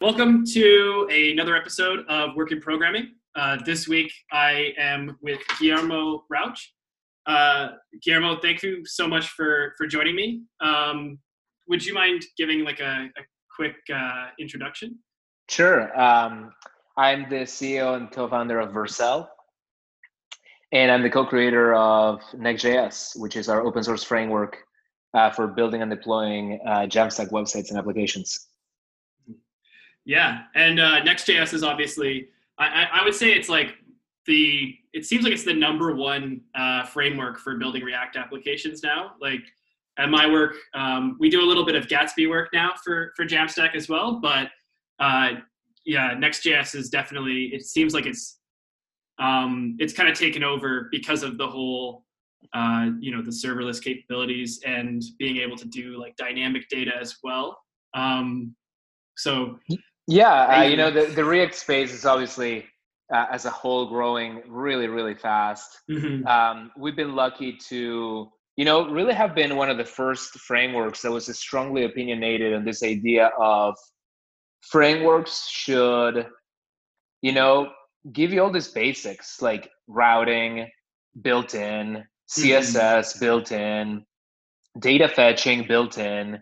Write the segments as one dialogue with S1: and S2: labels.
S1: Welcome to another episode of Work in Programming. Uh, this week I am with Guillermo Rauch. Uh, Guillermo, thank you so much for for joining me. Um, would you mind giving like a, a quick uh, introduction?
S2: Sure. Um, I'm the CEO and co-founder of Vercel, and I'm the co-creator of Next.js, which is our open source framework uh, for building and deploying uh, Jamstack websites and applications.
S1: Yeah, and uh, Next.js is obviously, I, I would say it's like the, it seems like it's the number one uh, framework for building React applications now. Like at my work, um, we do a little bit of Gatsby work now for for Jamstack as well, but uh, yeah, Next.js is definitely. It seems like it's um, it's kind of taken over because of the whole uh, you know the serverless capabilities and being able to do like dynamic data as well. Um, so
S2: yeah, uh, you know the the React space is obviously uh, as a whole growing really really fast. Mm-hmm. Um, we've been lucky to you know really have been one of the first frameworks that was strongly opinionated on this idea of frameworks should you know give you all these basics like routing built in css mm-hmm. built in data fetching built in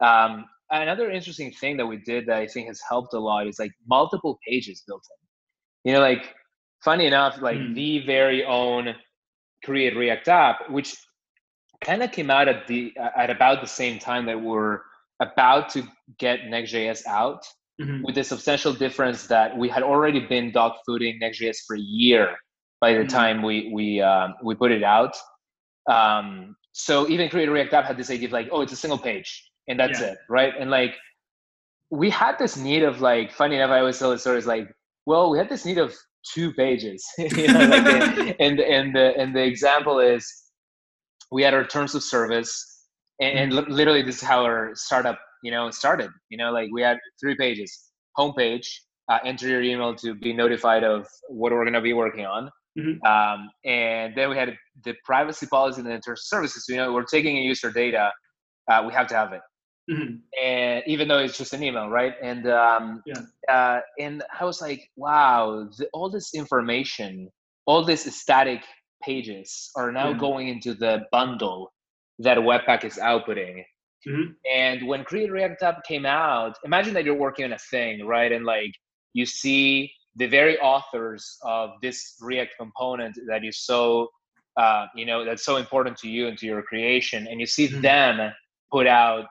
S2: um, another interesting thing that we did that i think has helped a lot is like multiple pages built in you know like funny enough like mm. the very own create react app which kind of came out at the at about the same time that we're about to get Next.js out, mm-hmm. with the substantial difference that we had already been dog fooding Next.js for a year by the mm-hmm. time we we um, we put it out. Um, so even Create React App had this idea of like, oh, it's a single page and that's yeah. it, right? And like we had this need of like, funny enough, I always tell the stories like, well, we had this need of two pages, you know, like, and and the and the example is we had our terms of service and, and literally this is how our startup you know started you know like we had three pages homepage uh, enter your email to be notified of what we're going to be working on mm-hmm. um, and then we had the privacy policy and the terms of services so, you know we're taking in user data uh, we have to have it mm-hmm. and even though it's just an email right and um, yeah. uh, and i was like wow the, all this information all these static pages are now yeah. going into the bundle that Webpack is outputting. Mm-hmm. And when Create React App came out, imagine that you're working on a thing, right? And like you see the very authors of this React component that is so, uh, you know, that's so important to you and to your creation, and you see mm-hmm. them put out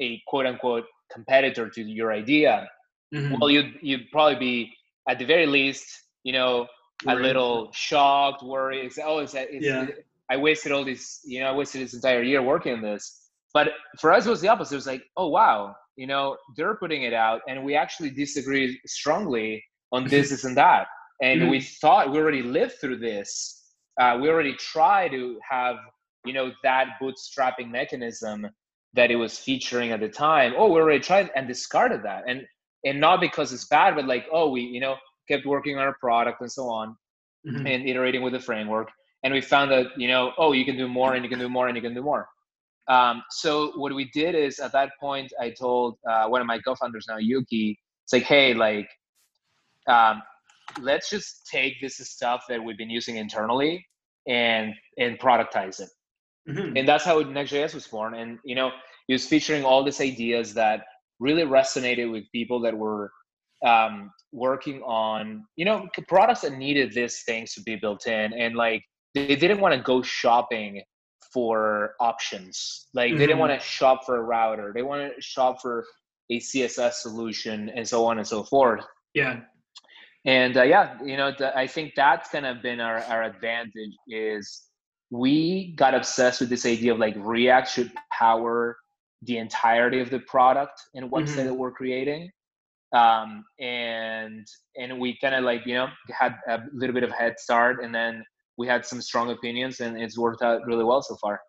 S2: a quote unquote competitor to your idea. Mm-hmm. Well, you'd you'd probably be at the very least, you know, a little shocked, worried. It's, oh, it's, it's yeah. I wasted all this, you know, I wasted this entire year working on this. But for us, it was the opposite. It was like, oh wow, you know, they're putting it out, and we actually disagree strongly on this, this, and that. And mm-hmm. we thought we already lived through this. Uh, we already tried to have, you know, that bootstrapping mechanism that it was featuring at the time. Oh, we already tried and discarded that, and and not because it's bad, but like, oh, we, you know, kept working on our product and so on mm-hmm. and iterating with the framework and we found that you know oh you can do more and you can do more and you can do more um, so what we did is at that point i told uh, one of my co-founders now yuki it's like hey like um, let's just take this stuff that we've been using internally and and productize it mm-hmm. and that's how next.js was born and you know it was featuring all these ideas that really resonated with people that were um, working on you know products that needed these things to be built in and like they didn't want to go shopping for options like mm-hmm. they didn't mm-hmm. want to shop for a router they want to shop for a css solution and so on and so forth
S1: yeah
S2: and uh, yeah you know the, i think that's kind of been our, our advantage is we got obsessed with this idea of like react should power the entirety of the product and website mm-hmm. that we're creating um, and and we kind of like you know had a little bit of head start and then we had some strong opinions and it's worked out really well so far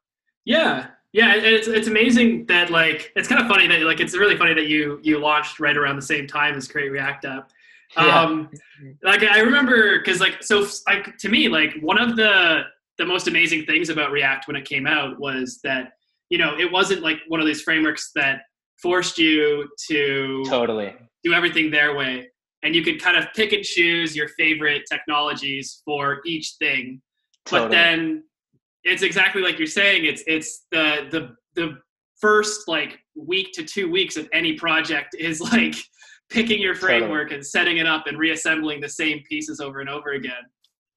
S1: yeah yeah it's, it's amazing that like it's kind of funny that like it's really funny that you you launched right around the same time as create react app um yeah. like i remember because like so like to me like one of the the most amazing things about react when it came out was that you know it wasn't like one of these frameworks that forced you to
S2: totally
S1: do everything their way and you could kind of pick and choose your favorite technologies for each thing totally. but then it's exactly like you're saying it's it's the the the first like week to two weeks of any project is like picking your framework totally. and setting it up and reassembling the same pieces over and over again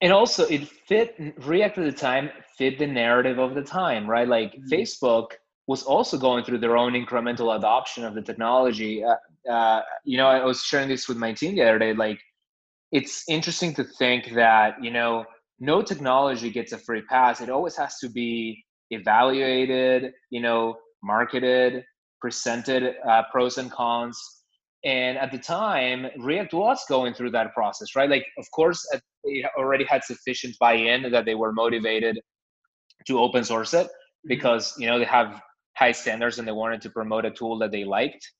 S2: and also it fit react at the time fit the narrative of the time right like mm-hmm. facebook was also going through their own incremental adoption of the technology uh, uh, you know, I was sharing this with my team the other day. Like, it's interesting to think that you know, no technology gets a free pass. It always has to be evaluated, you know, marketed, presented uh, pros and cons. And at the time, React was going through that process, right? Like, of course, they already had sufficient buy-in that they were motivated to open source it mm-hmm. because you know they have high standards and they wanted to promote a tool that they liked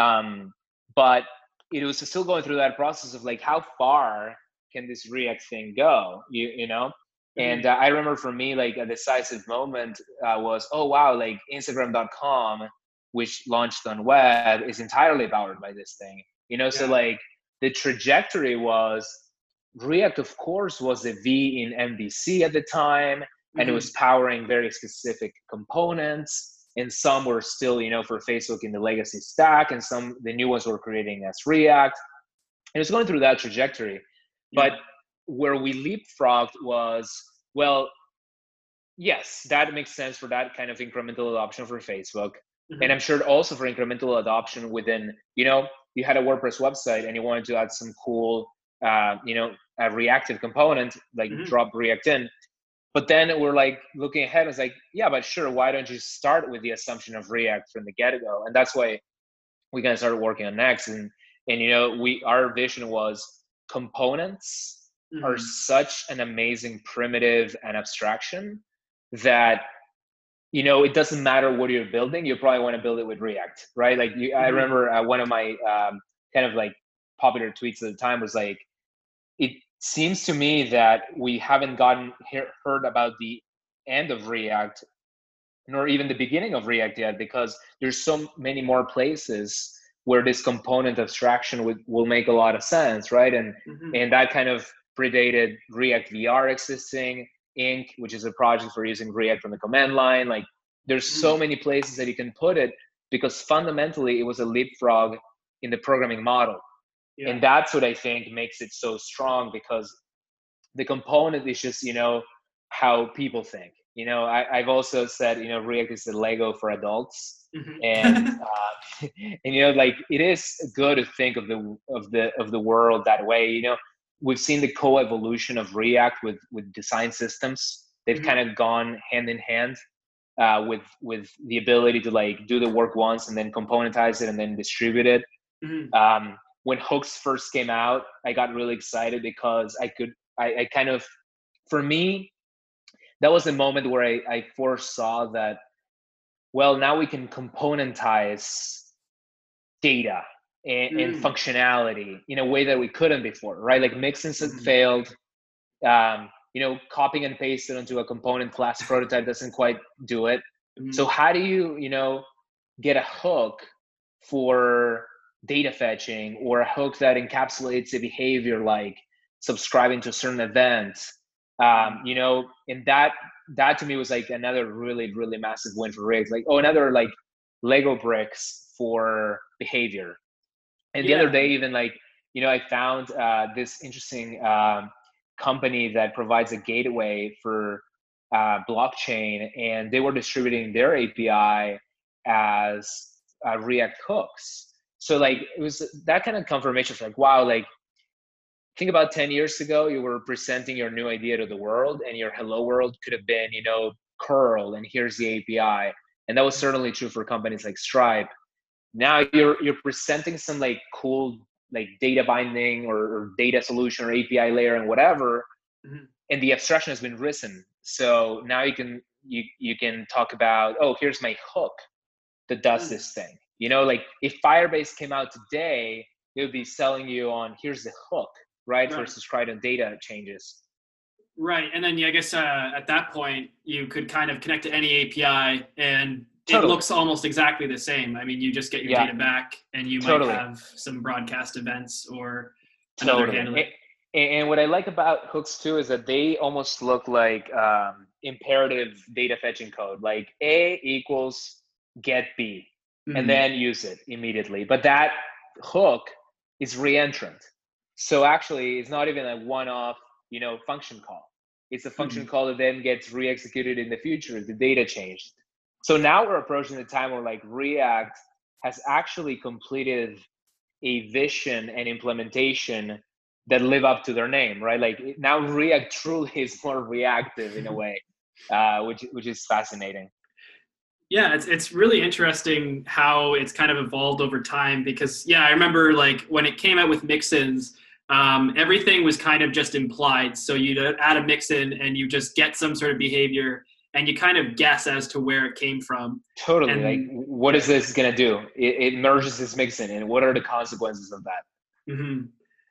S2: um, but it was still going through that process of like, how far can this React thing go? You, you know? Mm-hmm. And uh, I remember for me, like a decisive moment uh, was, oh, wow, like Instagram.com, which launched on web, is entirely powered by this thing. You know, yeah. so like the trajectory was React, of course, was a V in MVC at the time, mm-hmm. and it mm-hmm. was powering very specific components and some were still you know for facebook in the legacy stack and some the new ones were creating as react and it's going through that trajectory but where we leapfrogged was well yes that makes sense for that kind of incremental adoption for facebook mm-hmm. and i'm sure also for incremental adoption within you know you had a wordpress website and you wanted to add some cool uh, you know a reactive component like mm-hmm. drop react in but then we're like looking ahead, it's like, yeah, but sure, why don't you start with the assumption of React from the get-go? And that's why we kind of started working on Next. And and you know, we our vision was components mm-hmm. are such an amazing primitive and abstraction that you know it doesn't matter what you're building you probably want to build it with react right like you, mm-hmm. i remember uh, one of my um, kind of like popular tweets at the time was like it seems to me that we haven't gotten heard about the end of React, nor even the beginning of React yet, because there's so many more places where this component abstraction would, will make a lot of sense, right? And mm-hmm. and that kind of predated React VR existing, Ink, which is a project for using React from the command line. Like there's so many places that you can put it because fundamentally it was a leapfrog in the programming model yeah. and that's what i think makes it so strong because the component is just you know how people think you know I, have also said you know react is the lego for adults mm-hmm. and uh, and you know like it is good to think of the of the of the world that way you know we've seen the co-evolution of react with with design systems they've mm-hmm. kind of gone hand in hand uh, with with the ability to like do the work once and then componentize it and then distribute it mm-hmm. um, when hooks first came out i got really excited because i could i, I kind of for me that was the moment where I, I foresaw that well now we can componentize data and, mm. and, functionality in a way that we couldn't before right? Like mixins mm. failed. Um, you know copying and pasting onto a component class prototype doesn't quite do it. Mm. so how do you you know get a hook for data fetching or a hook that encapsulates a behavior like subscribing to a certain event? Um, you know and that that to me was like another really really massive win for React like oh another like lego bricks for behavior and the yeah. other day even like you know i found uh, this interesting um, company that provides a gateway for uh, blockchain and they were distributing their api as uh, react hooks. So like it was that kind of confirmation for like wow like think about 10 years ago you were presenting your new idea to the world and your hello world could have been you know curl and here's the api and that was certainly true for companies like stripe now you're you're presenting some like cool like data binding or, or data solution or api layer and whatever mm-hmm. and the abstraction has been risen so now you can you you can talk about oh here's my hook that does mm-hmm. this thing you know, like if Firebase came out today, it would be selling you on here's the hook, right? right. Versus trying data changes.
S1: Right. And then yeah, I guess uh, at that point, you could kind of connect to any API and totally. it looks almost exactly the same. I mean, you just get your yeah. data back, and you totally. might have some broadcast events or another totally. handler.
S2: And, what I like about hooks too is that they almost look like um, imperative data fetching code, like A equals get B, mm-hmm. and then use it immediately. But that hook is reentrant. So actually, it's not even a one-off, you know, function call. It's a function mm-hmm. call that then gets re-executed in the future if the data changed. So now we're approaching the time where like React has actually completed a vision and implementation that live up to their name, right? Like now React truly is more reactive in a way, uh, which which is fascinating.
S1: Yeah, it's it's really interesting how it's kind of evolved over time because yeah, I remember like when it came out with mixins, um, everything was kind of just implied. So you add a mixin and you just get some sort of behavior and you kind of guess as to where it came from.
S2: Totally. And, like, what is this going to do? It, it, merges this mixin, and what are the consequences of that?
S1: Mm-hmm.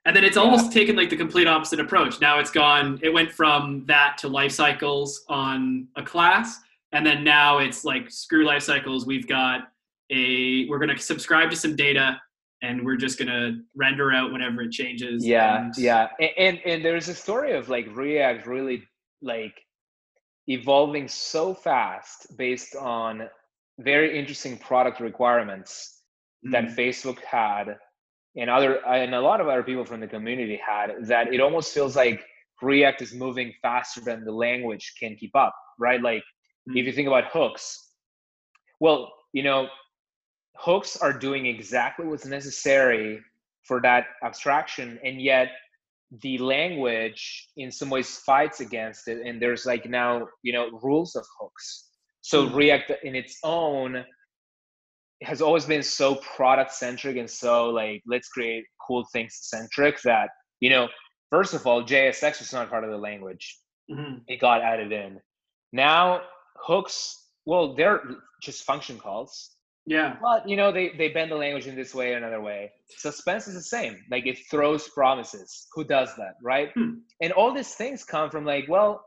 S1: And then it's almost taken like the complete opposite approach. Now it's gone, it went from that to life cycles on a class. And then now it's like screw life cycles. We've got a, we're going to subscribe to some data and we're just going to render out whenever it changes.
S2: Yeah.
S1: And,
S2: yeah. And, and, and there's a story of like React really like evolving so fast based on very interesting product requirements mm-hmm. that Facebook had and other and a lot of other people from the community had that it almost feels like React is moving faster than the language can keep up, right? Like mm-hmm. if you think about hooks, well, you know, hooks are doing exactly what's necessary for that abstraction, and yet the language in some ways fights against it. And there's like now, you know, rules of hooks. So mm-hmm. React in its own has always been so product centric and so like let's create cool things centric that you know first of all JSX was not part of the language. Mm-hmm. It got added in. Now hooks, well, they're just function calls.
S1: Yeah.
S2: But you know, they they bend the language in this way or another way. Suspense is the same. Like it throws promises. Who does that, right? Hmm. And all these things come from like, well,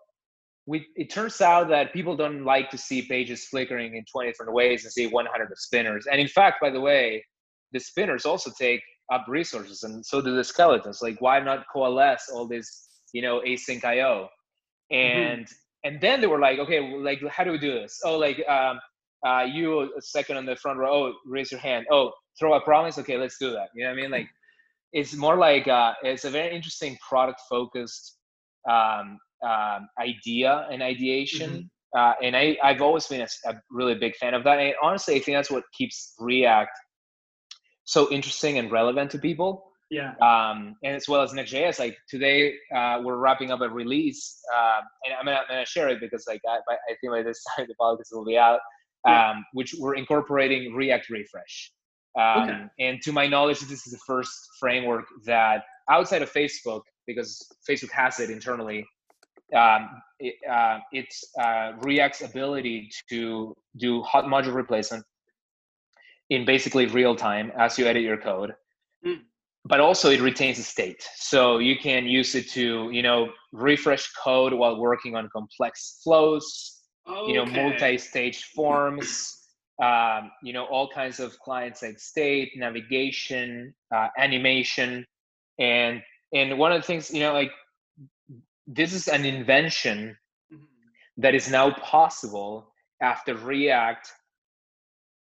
S2: we it turns out that people don't like to see pages flickering in 20 different ways and see 100 spinners. And in fact, by the way, the spinners also take up resources, and so do the skeletons. Like, why not coalesce all this, you know, async IO? Mm-hmm. And mm-hmm. and then they were like, okay, well, like, how do we do this? Oh, like, um, uh, you a second on the front row. Oh, raise your hand. Oh, throw a promise. Okay, let's do that. You know what I mean? Like, it's more like uh, it's a very interesting product focused um, um, idea and ideation. Mm-hmm. Uh, and I, I've always been a, a, really big fan of that. And honestly, I think that's what keeps React so interesting and relevant to people.
S1: Yeah.
S2: Um, and as well as Next.js, like today uh, we're wrapping up a release, uh, and I'm gonna, I'm gonna, share it because like I, I think by this time the podcast will be out, um, which we're incorporating React Refresh. Um, okay. And to my knowledge, this is the first framework that outside of Facebook, because Facebook has it internally, um, it, uh, it's uh, React's ability to do hot module replacement in basically real time as you edit your code. Mm. But also it retains a state. So you can use it to, you know, refresh code while working on complex flows, okay. you know, multi-stage forms, um, you know, all kinds of client-side state, navigation, uh, animation. And and one of the things, you know, like this is an invention mm-hmm. that is now possible after React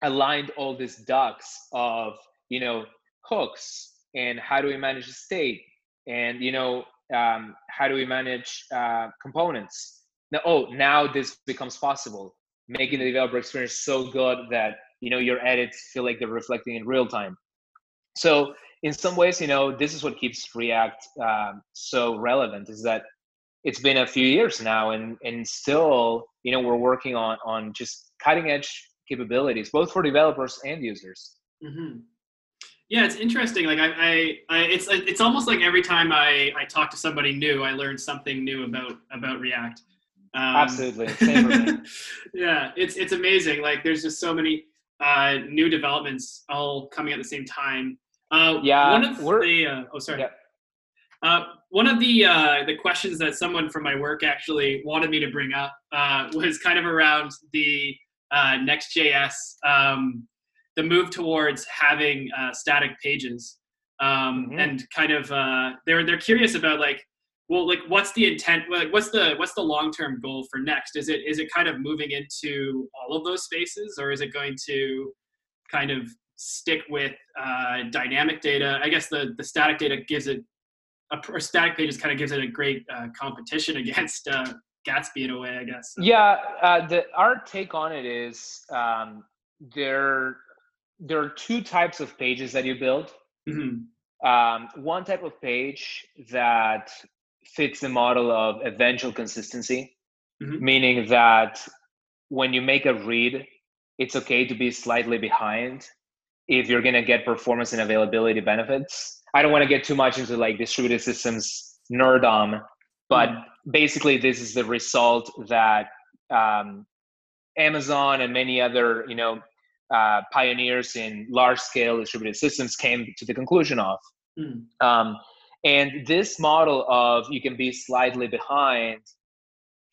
S2: aligned all these ducks of you know hooks and how do we manage the state and you know um, how do we manage uh, components now oh now this becomes possible. Making the developer experience so good that you know your edits feel like they're reflecting in real time. So in some ways you know this is what keeps react um, so relevant is that it's been a few years now and and still you know we're working on on just cutting edge capabilities both for developers and users.
S1: Mm-hmm. yeah it's interesting like I, I, I it's it's almost like every time i i talk to somebody new i learn something new about about react
S2: um, absolutely.
S1: Yeah it's it's amazing. Like there's just so many uh new developments all coming at the same time. Uh
S2: yeah
S1: one of the uh, oh sorry. Yeah. Uh, one of the uh, the questions that someone from my work actually wanted me to bring up uh, was kind of around the uh, Next.js, um, the move towards having uh, static pages, um, mm-hmm. and kind of uh, they're they're curious about like, well, like what's the intent? Like, what's the what's the long term goal for Next? Is it is it kind of moving into all of those spaces, or is it going to kind of stick with uh, dynamic data? I guess the the static data gives it a, static pages kind of gives it a great uh, competition against uh, Gatsby in a way, I guess.
S2: So. Yeah, uh, the our take on it is um, there there are two types of pages that you build. Mm-hmm. Um, one type of page that fits the model of eventual consistency, mm-hmm. meaning that when you make a read, it's okay to be slightly behind if you're going to get performance and availability benefits. I don't want to get too much into like distributed systems nerdom, but mm. basically this is the result that um, Amazon and many other you know uh, pioneers in large scale distributed systems came to the conclusion of. Mm. Um, and this model of you can be slightly behind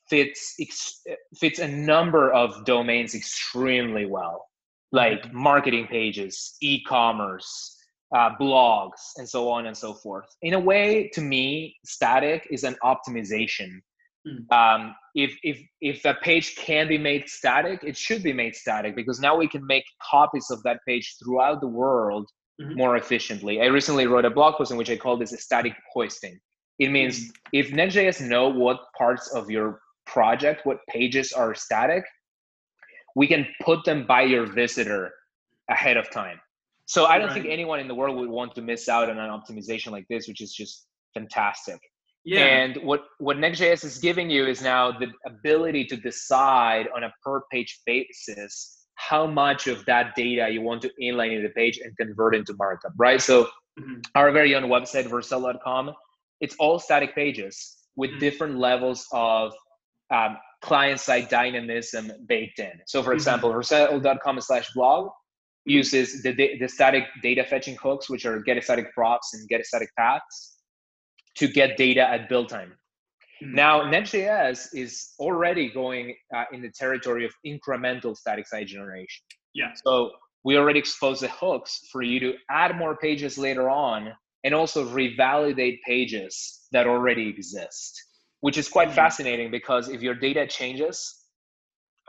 S2: fits ex- fits a number of domains extremely well, like mm-hmm. marketing pages, e-commerce, uh, blogs, and so on and so forth. In a way, to me, static is an optimization. Mm. Um, if if if a page can be made static, it should be made static because now we can make copies of that page throughout the world mm-hmm. more efficiently. I recently wrote a blog post in which I call this a static hoisting. It means mm-hmm. if Next.js know what parts of your project, what pages are static, we can put them by your visitor ahead of time. So I don't right. think anyone in the world would want to miss out on an optimization like this, which is just fantastic. Yeah. And what what Next.js is giving you is now the ability to decide on a per page basis how much of that data you want to inline in the page and convert into markup, right? So mm-hmm. our very own website, Vercel.com, it's all static pages with mm-hmm. different levels of um, client-side dynamism baked in. So for mm-hmm. example, Vercel.com slash blog uses the, the static data fetching hooks, which are get static props and get static paths to get data at build time. Mm-hmm. Now, Next.js is already going uh, in the territory of incremental static site generation.
S1: Yeah.
S2: So we already expose the hooks for you to add more pages later on and also revalidate pages that already exist, which is quite mm-hmm. fascinating because if your data changes,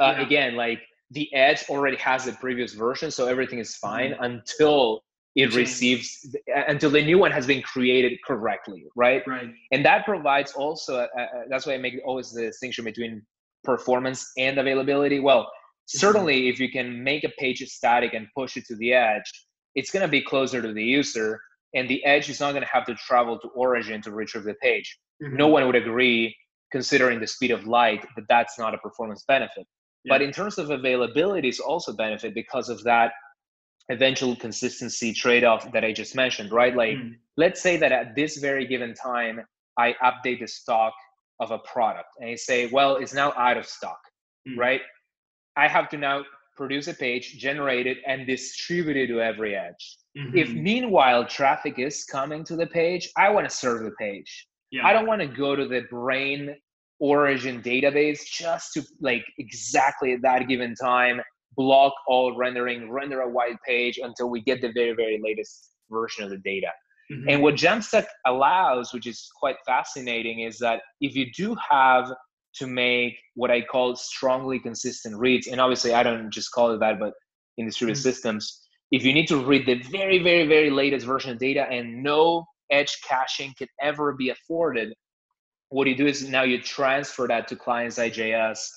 S2: uh, yeah. again, like the edge already has the previous version, so everything is fine mm-hmm. until it receives until the new one has been created correctly right
S1: right
S2: and that provides also uh, uh, that's why i make always the distinction between performance and availability well mm-hmm. certainly if you can make a page static and push it to the edge it's going to be closer to the user and the edge is not going to have to travel to origin to retrieve the page mm-hmm. no one would agree considering the speed of light that that's not a performance benefit yeah. but in terms of availability it's also benefit because of that eventual consistency trade-off that I just mentioned, right? Like, mm. let's say that at this very given time, I update the stock of a product and I say, well, it's now out of stock, mm. right? I have to now produce a page, generate it, and distribute it to every edge. Mm-hmm. If meanwhile traffic is coming to the page, I want to serve the page. Yeah. I don't want to go to the brain origin database just to like exactly at that given time block all rendering, render a white page until we get the very, very latest version of the data. Mm-hmm. And what Jamstack allows, which is quite fascinating, is that if you do have to make what I call strongly consistent reads, and obviously I don't just call it that, but in distributed mm-hmm. systems, if you need to read the very, very, very latest version of data and no edge caching can ever be afforded, what you do is now you transfer that to client-side.js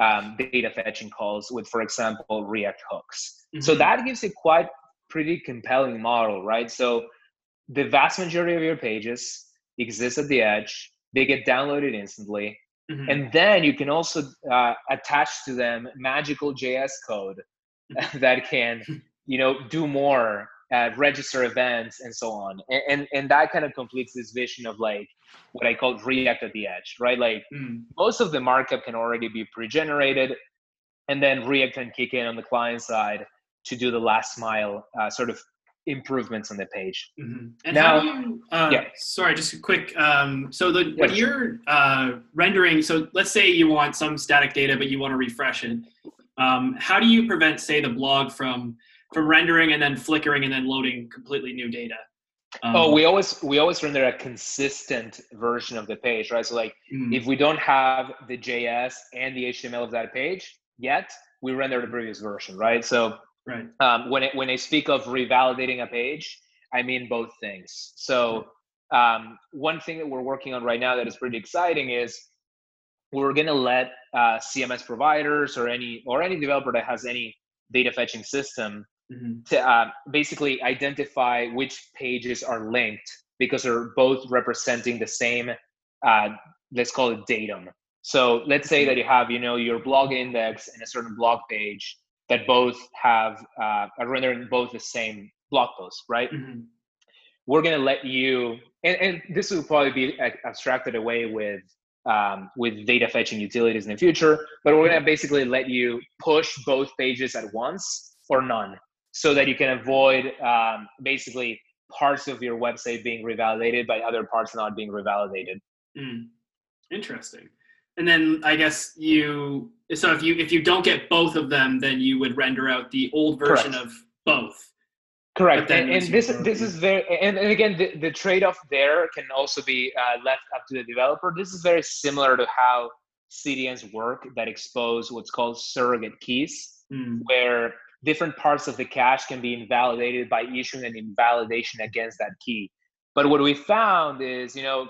S2: um, data fetching calls with, for example, React hooks. Mm-hmm. So that gives a quite pretty compelling model, right? So the vast majority of your pages exist at the edge. They get downloaded instantly. Mm-hmm. And then you can also uh, attach to them magical JS code that can, you know, do more uh, register events and so on and, and, and that kind of completes this vision of like what i call react at the edge right like mm. most of the markup can already be pre-generated and then react can kick in on the client side to do the last mile uh, sort of improvements on the page
S1: mm-hmm. and now you, uh, yeah. sorry just a quick um, so the when you're uh, rendering so let's say you want some static data but you want to refresh it Um, how do you prevent, say, the blog from from rendering and then flickering and then loading completely new data?
S2: Um, oh, we always we always render a consistent version of the page, right? So like mm-hmm. if we don't have the JS and the HTML of that page yet, we render the previous version, right? So
S1: right.
S2: Um, when it, when I speak of revalidating a page, I mean both things. So um, one thing that we're working on right now that is pretty exciting is we're going to let uh, CMS providers or any or any developer that has any data fetching system mm-hmm. to uh, basically identify which pages are linked because they're both representing the same uh, let's call it datum so let's say that you have you know your blog index and a certain blog page that both have uh, are rendering both the same blog post right mm-hmm. we're going to let you and, and this will probably be abstracted away with um, with data fetching utilities in the future but we're going to basically let you push both pages at once or none so that you can avoid um, basically parts of your website being revalidated by other parts not being revalidated.
S1: Mm. Interesting. And then I guess you so if you if you don't get both of them, then you would render out the old version Correct. of both.
S2: Correct. And, and this this is very and, and again the, the trade-off there can also be uh, left up to the developer. This is very similar to how CDNs work that expose what's called surrogate keys, mm. where different parts of the cache can be invalidated by issuing an invalidation against that key. But what we found is, you know,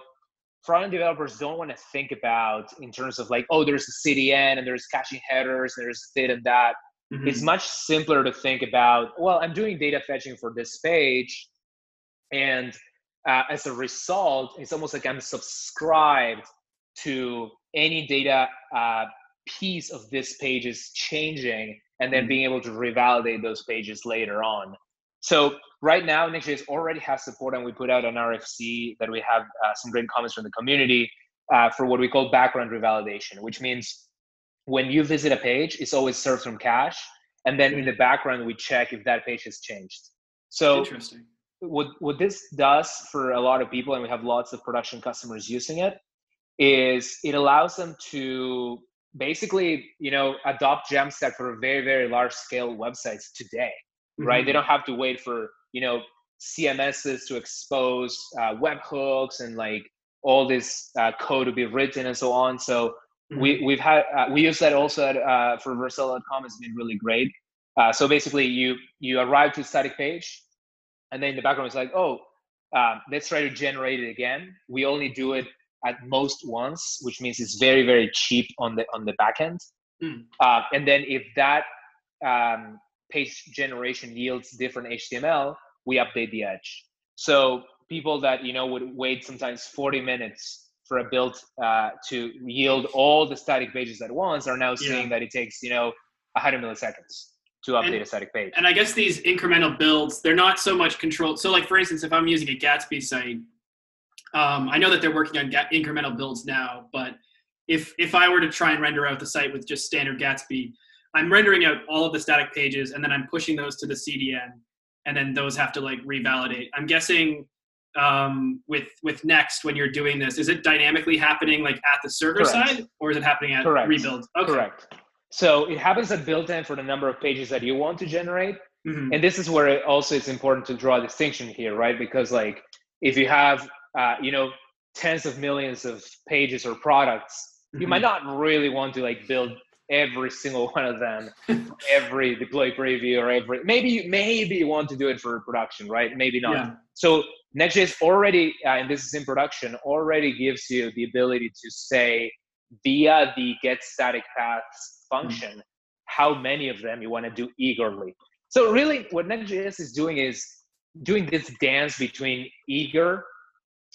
S2: front-end developers don't want to think about in terms of like, oh, there's a CDN and there's caching headers, and there's this and that. Mm-hmm. It's much simpler to think about, well, I'm doing data fetching for this page. And uh, as a result, it's almost like I'm subscribed to any data uh, piece of this page is changing and then mm-hmm. being able to revalidate those pages later on. So right now, Next.js already has support, and we put out an RFC that we have uh, some great comments from the community uh, for what we call background revalidation, which means when you visit a page, it's always served from cache, and then in the background we check if that page has changed. So
S1: interesting.
S2: What what this does for a lot of people, and we have lots of production customers using it, is it allows them to basically you know adopt jamstack for very very large scale websites today mm-hmm. right they don't have to wait for you know cms's to expose uh, webhooks and like all this uh, code to be written and so on so mm-hmm. we, we've had uh, we use that also at, uh, for vercel.com it's been really great uh, so basically you you arrive to a static page and then in the background it's like oh um, let's try to generate it again we only do it at most once, which means it's very very cheap on the on the back end. Mm. Uh, and then if that um, page generation yields different HTML, we update the edge. So people that you know would wait sometimes 40 minutes for a build uh, to yield all the static pages at once are now seeing yeah. that it takes you know 100 milliseconds to update
S1: and,
S2: a static page.
S1: And I guess these incremental builds, they're not so much controlled. So like for instance, if I'm using a Gatsby site, um, I know that they're working on ga- incremental builds now, but if if I were to try and render out the site with just standard Gatsby, I'm rendering out all of the static pages and then I'm pushing those to the CDN, and then those have to like revalidate. I'm guessing um, with with Next when you're doing this, is it dynamically happening like at the server Correct. side, or is it happening at Correct. rebuild?
S2: Okay. Correct. So it happens at build time for the number of pages that you want to generate, mm-hmm. and this is where it also it's important to draw a distinction here, right? Because like if you have uh, you know tens of millions of pages or products mm-hmm. you might mm-hmm. not really want to like build every single one of them every deploy preview or every maybe maybe you want to do it for production right maybe not yeah. so next.js already uh, and this is in production already gives you the ability to say via the get static paths function mm-hmm. how many of them you want to do eagerly so really what next.js is doing is doing this dance between eager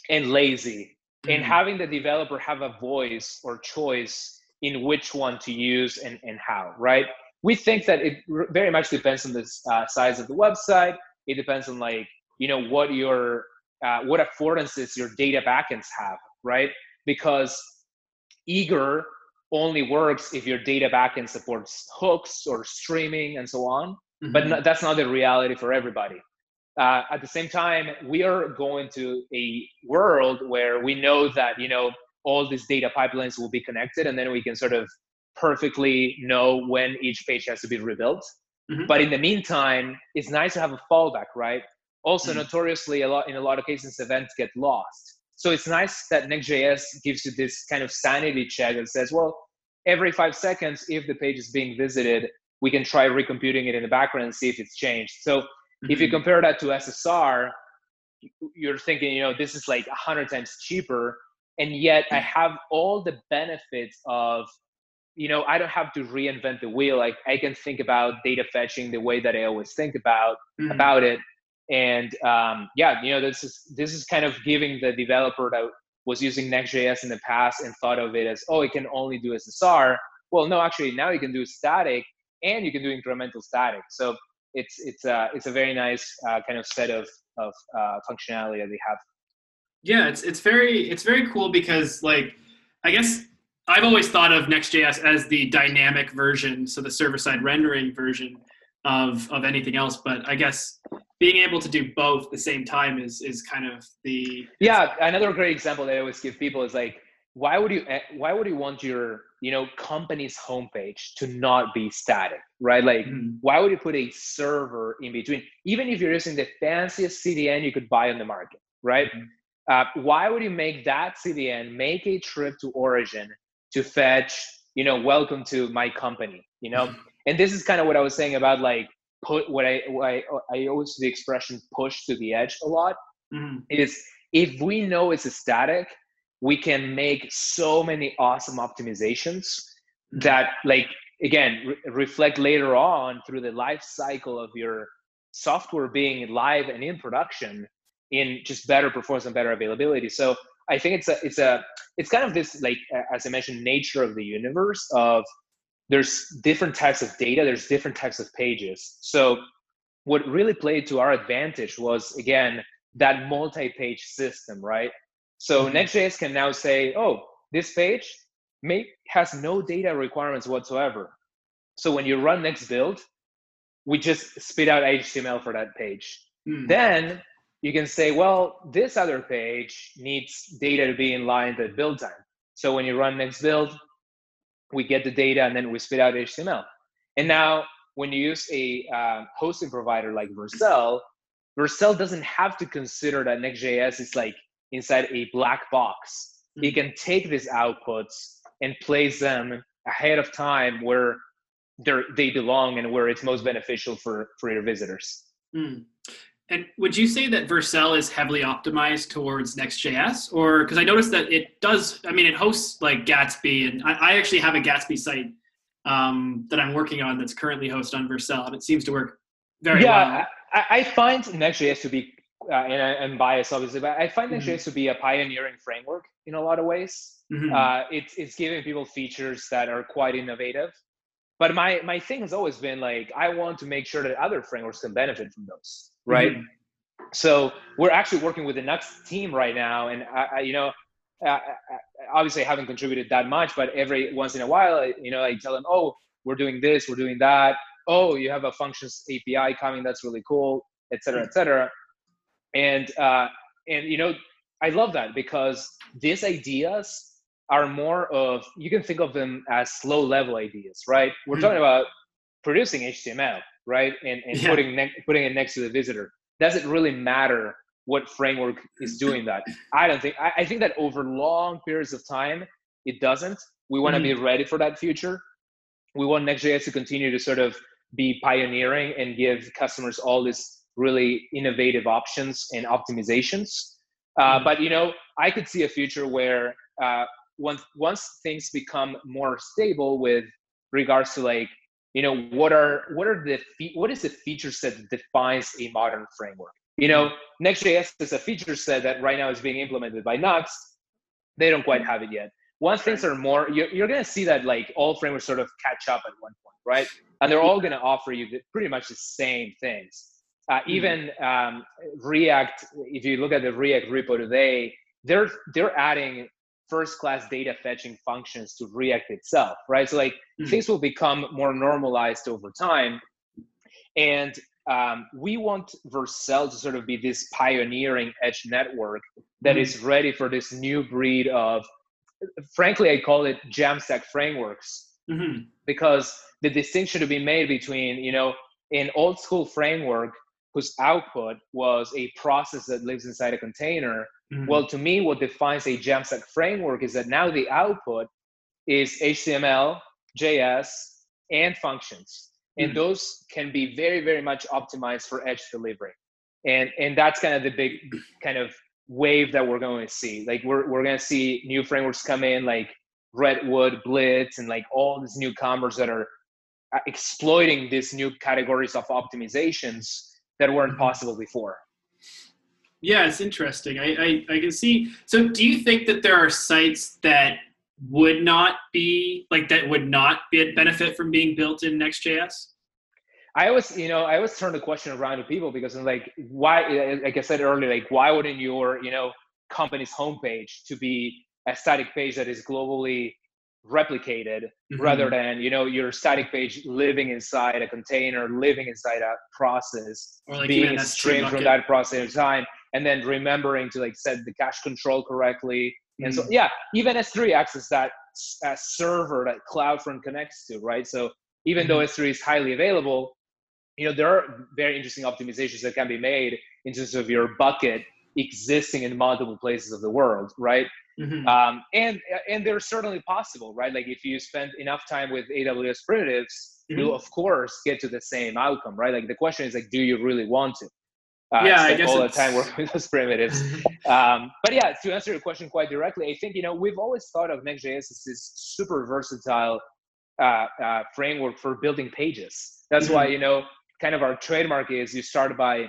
S2: and lazy mm-hmm. and having the developer have a voice or choice in which one to use and, and how right we think that it very much depends on the uh, size of the website it depends on like you know what your uh, what affordances your data backends have right because eager only works if your data backend supports hooks or streaming and so on mm-hmm. but no, that's not the reality for everybody uh, at the same time, we are going to a world where we know that you know all these data pipelines will be connected, and then we can sort of perfectly know when each page has to be rebuilt. Mm-hmm. But in the meantime, it's nice to have a fallback, right? Also, mm-hmm. notoriously, a lot in a lot of cases, events get lost. So it's nice that Next.js gives you this kind of sanity check that says, well, every five seconds, if the page is being visited, we can try recomputing it in the background and see if it's changed. So mm-hmm. if you mm-hmm. compare that to SSR, you're thinking, you know, this is like a hundred times cheaper, and yet I have all the benefits of, you know, I don't have to reinvent the wheel. Like I can think about data fetching the way that I always think about mm-hmm. about it, and um, yeah, you know, this is this is kind of giving the developer that was using Next.js in the past and thought of it as, oh, it can only do SSR. Well, no, actually, now you can do static and you can do incremental static. So it's it's a uh, it's a very nice uh, kind of set of of uh, functionality that they have.
S1: Yeah, it's it's very it's very cool because like I guess I've always thought of Next.js as the dynamic version, so the server side rendering version of of anything else. But I guess being able to do both at the same time is is kind of the
S2: yeah. Another great example that I always give people is like why would you eh, why would you want your you know company's homepage to not be static right like mm-hmm. why would you put a server in between even if you're using the fanciest cdn you could buy on the market right mm-hmm. uh, why would you make that cdn make a trip to origin to fetch you know welcome to my company you know mm-hmm. and this is kind of what i was saying about like put what i what i, I always the expression push to the edge a lot mm-hmm. is if we know it's a static we can make so many awesome optimizations mm-hmm. that like again re- reflect later on through the life cycle of your software being live and in production in just better performance and better availability. So i think it's a it's a it's kind of this like as i mentioned nature of the universe of there's different types of data there's different types of pages. So what really played to our advantage was again that multi-page system right so mm-hmm. Next.js can now say, oh, this page may has no data requirements whatsoever. So when you run next build, we just spit out HTML for that page. Mm. Then you can say, well, this other page needs data to be in line with build time. So when you run next build, we get the data and then we spit out HTML. And now when you use a uh, hosting provider like Vercel, Vercel doesn't have to consider that Next.js is like inside a black box. Mm-hmm. It can take these outputs and place them ahead of time where they belong and where it's most beneficial for, for your visitors. Mm.
S1: And would you say that Vercel is heavily optimized towards Next.js? Or because I noticed that it does, I mean, it hosts like Gatsby, and I, I actually have a Gatsby site um, that I'm working on that's currently hosted on Vercel, and it seems to work very yeah, well.
S2: I, I find Next.js to be uh, and I'm biased obviously, but I find mm-hmm. Next.js to be a pioneering framework in a lot of ways. Mm-hmm. Uh, it's it's giving people features that are quite innovative. But my my thing has always been like I want to make sure that other frameworks can benefit from those, right? Mm-hmm. So we're actually working with the Nuxt team right now, and I, I you know, uh, obviously I haven't contributed that much, but every once in a while, you know, I tell them, oh, we're doing this, we're doing that. Oh, you have a functions API coming, that's really cool, et cetera, et cetera and uh, and you know i love that because these ideas are more of you can think of them as low level ideas right we're mm-hmm. talking about producing html right and, and yeah. putting ne- putting it next to the visitor does it really matter what framework is doing that i don't think i, I think that over long periods of time it doesn't we want to mm-hmm. be ready for that future we want nextjs to continue to sort of be pioneering and give customers all this really innovative options and optimizations. Uh, mm-hmm. But you know, I could see a future where uh, once once things become more stable with regards to like you know what are what are the fe- what is the feature set that defines a modern framework you know mm-hmm. next.js is a feature set that right now is being implemented by Nuxt. They don't quite have it yet. Once things are more, you're, you're going to see that like all frameworks sort of catch up at one point, right? And they're all going to offer you pretty much the same things. Uh, hmm. even um, React, if you look at the React repo today, they're they're adding first class data fetching functions to React itself, right? So like mm-hmm. things will become more normalized over time, and um, we want Vercel to sort of be this pioneering edge network that mm-hmm. is ready for this new breed of, frankly, I call it Jamstack frameworks mm-hmm. because the distinction to be made between you know an old school framework whose output was a process that lives inside a container mm-hmm. well to me what defines a jamstack framework is that now the output is html js and functions and mm-hmm. those can be very very much optimized for edge delivery and and that's kind of the big kind of wave that we're going to see like we're, we're going to see new frameworks come in like redwood blitz and like all these newcomers that are uh, exploiting these new categories of optimizations that weren't possible before
S1: yeah it's interesting I, I i can see so do you think that there are sites that would not be like that would not be benefit from being built in Next.js?
S2: I always, you know, I always turn the question around to people because I'm like, why? Like I said earlier, like why wouldn't your, you know, company's homepage to be a static page that is globally replicated mm-hmm. rather than you know your static page living inside a container, living inside a process, like being streamed from that process in time, and then remembering to like set the cache control correctly. Mm-hmm. And so mm-hmm. yeah, even S3 acts as that as server that CloudFront connects to, right? So even mm-hmm. though S3 is highly available, you know, there are very interesting optimizations that can be made in terms of your bucket existing in multiple places of the world, right? Mm-hmm. Um, and and they're certainly possible, right? Like if you spend enough time with AWS primitives, mm-hmm. you'll of course get to the same outcome, right? Like the question is like, do you really want to?
S1: Uh, yeah, I guess
S2: all the time working with those primitives. um, but yeah, to answer your question quite directly, I think you know we've always thought of Next.js as this super versatile uh, uh, framework for building pages. That's mm-hmm. why you know kind of our trademark is you start by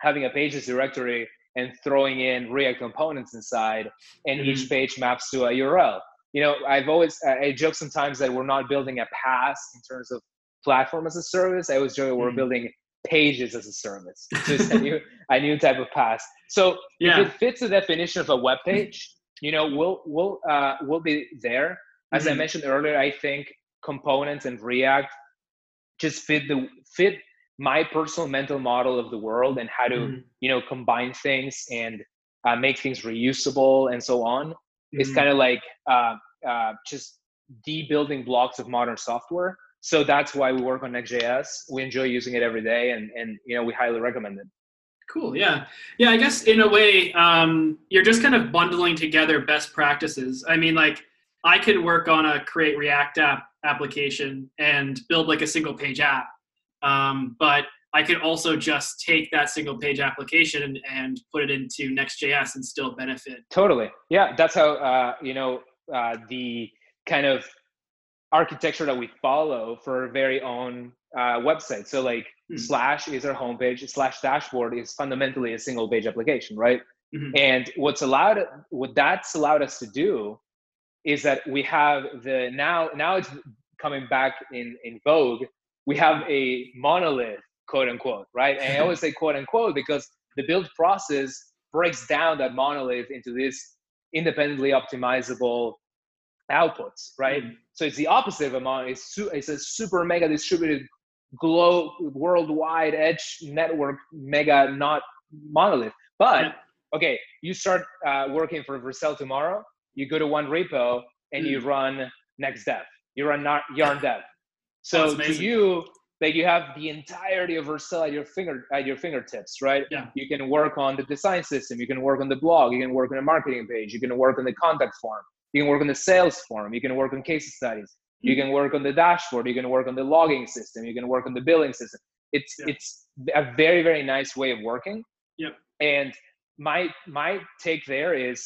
S2: having a pages directory and throwing in React components inside, and mm-hmm. each page maps to a URL. You know, I've always I joke sometimes that we're not building a PaaS in terms of platform as a service. I always joke mm-hmm. we're building pages as a service, just a new a new type of PaaS. So yeah. if it fits the definition of a web page, you know, we'll we'll uh, we'll be there. As mm-hmm. I mentioned earlier, I think components and React just fit the fit my personal mental model of the world and how to mm-hmm. you know combine things and uh, make things reusable and so on mm-hmm. it's kind of like uh, uh, just the building blocks of modern software. So that's why we work on next.js we enjoy using it every day and and you know we highly recommend it.
S1: Cool yeah. Yeah i guess in a way um, you're just kind of bundling together best practices. I mean like i could work on a create react app application and build like a single page app um, but I could also just take that single page application and, and put it into Next.js and still benefit.
S2: Totally. Yeah, that's how, uh, you know, uh, the kind of architecture that we follow for our very own uh, website. So like hmm. slash is our homepage, slash dashboard is fundamentally a single page application, right? Mm-hmm. And what's allowed, what that's allowed us to do is that we have the now, now it's coming back in, in vogue we have a monolith, quote unquote, right? And I always say quote unquote because the build process breaks down that monolith into these independently optimizable outputs, right? Mm-hmm. So it's the opposite of a monolith. It's, su- it's a super mega distributed globe worldwide edge network mega not monolith. But okay, you start uh, working for Vercel tomorrow. You go to one repo and mm. you run next dev. You run yarn dev. So to you, that you have the entirety of Vercel at your finger at your fingertips, right?
S1: Yeah.
S2: You can work on the design system. You can work on the blog. You can work on a marketing page. You can work on the contact form. You can work on the sales form. You can work on case studies. Mm-hmm. You can work on the dashboard. You can work on the logging system. You can work on the billing system. It's yeah. it's a very very nice way of working.
S1: Yep.
S2: And my my take there is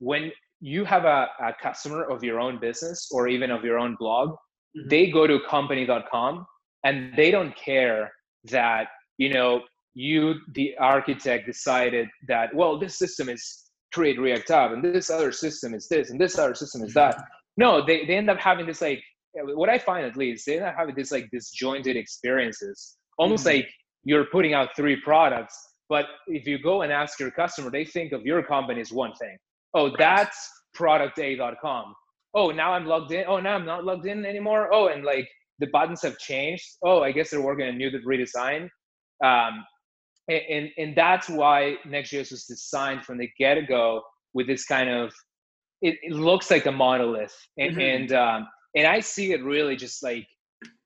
S2: when you have a, a customer of your own business or even of your own blog mm-hmm. they go to company.com and they don't care that you know you the architect decided that well this system is create react app and this other system is this and this other system is that. No they, they end up having this like what i find at least they end up having this like disjointed experiences. Almost mm-hmm. like you're putting out three products but if you go and ask your customer they think of your company as one thing. Oh that's product.a.com oh now i'm logged in oh now i'm not logged in anymore oh and like the buttons have changed oh i guess they're working on a new redesign um, and, and, and that's why next.js was designed from the get-go with this kind of it, it looks like a monolith and mm-hmm. and, um, and I see it really just like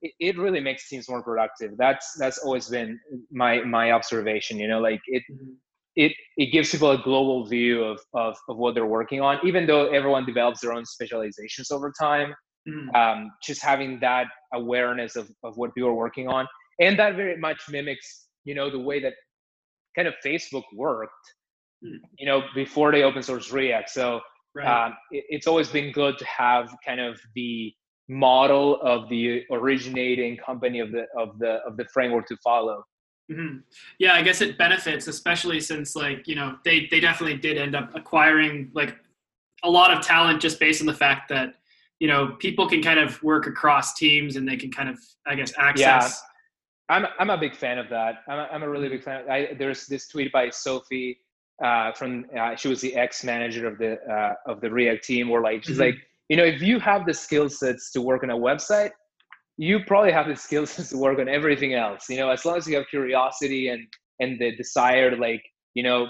S2: it, it really makes teams more productive. That's that's always been my my observation. You know, like it mm-hmm. It it gives people a global view of, of of what they're working on, even though everyone develops their own specializations over time. Mm-hmm. Um, just having that awareness of, of what people are working on, and that very much mimics, you know, the way that kind of Facebook worked, mm-hmm. you know, before they open source React. So right. um, it, it's always been good to have kind of the model of the originating company of the of the of the framework to follow
S1: mm-hmm. yeah i guess it benefits especially since like you know they they definitely did end up acquiring like a lot of talent just based on the fact that you know people can kind of work across teams and they can kind of i guess access yeah.
S2: I'm, I'm a big fan of that. I'm a, I'm a really big fan. I, there's this tweet by Sophie uh, from uh, she was the ex manager of the uh, of the React team, where like she's mm-hmm. like you know, if you have the skill sets to work on a website, you probably have the skills to work on everything else. You know, as long as you have curiosity and and the desire to like, you know,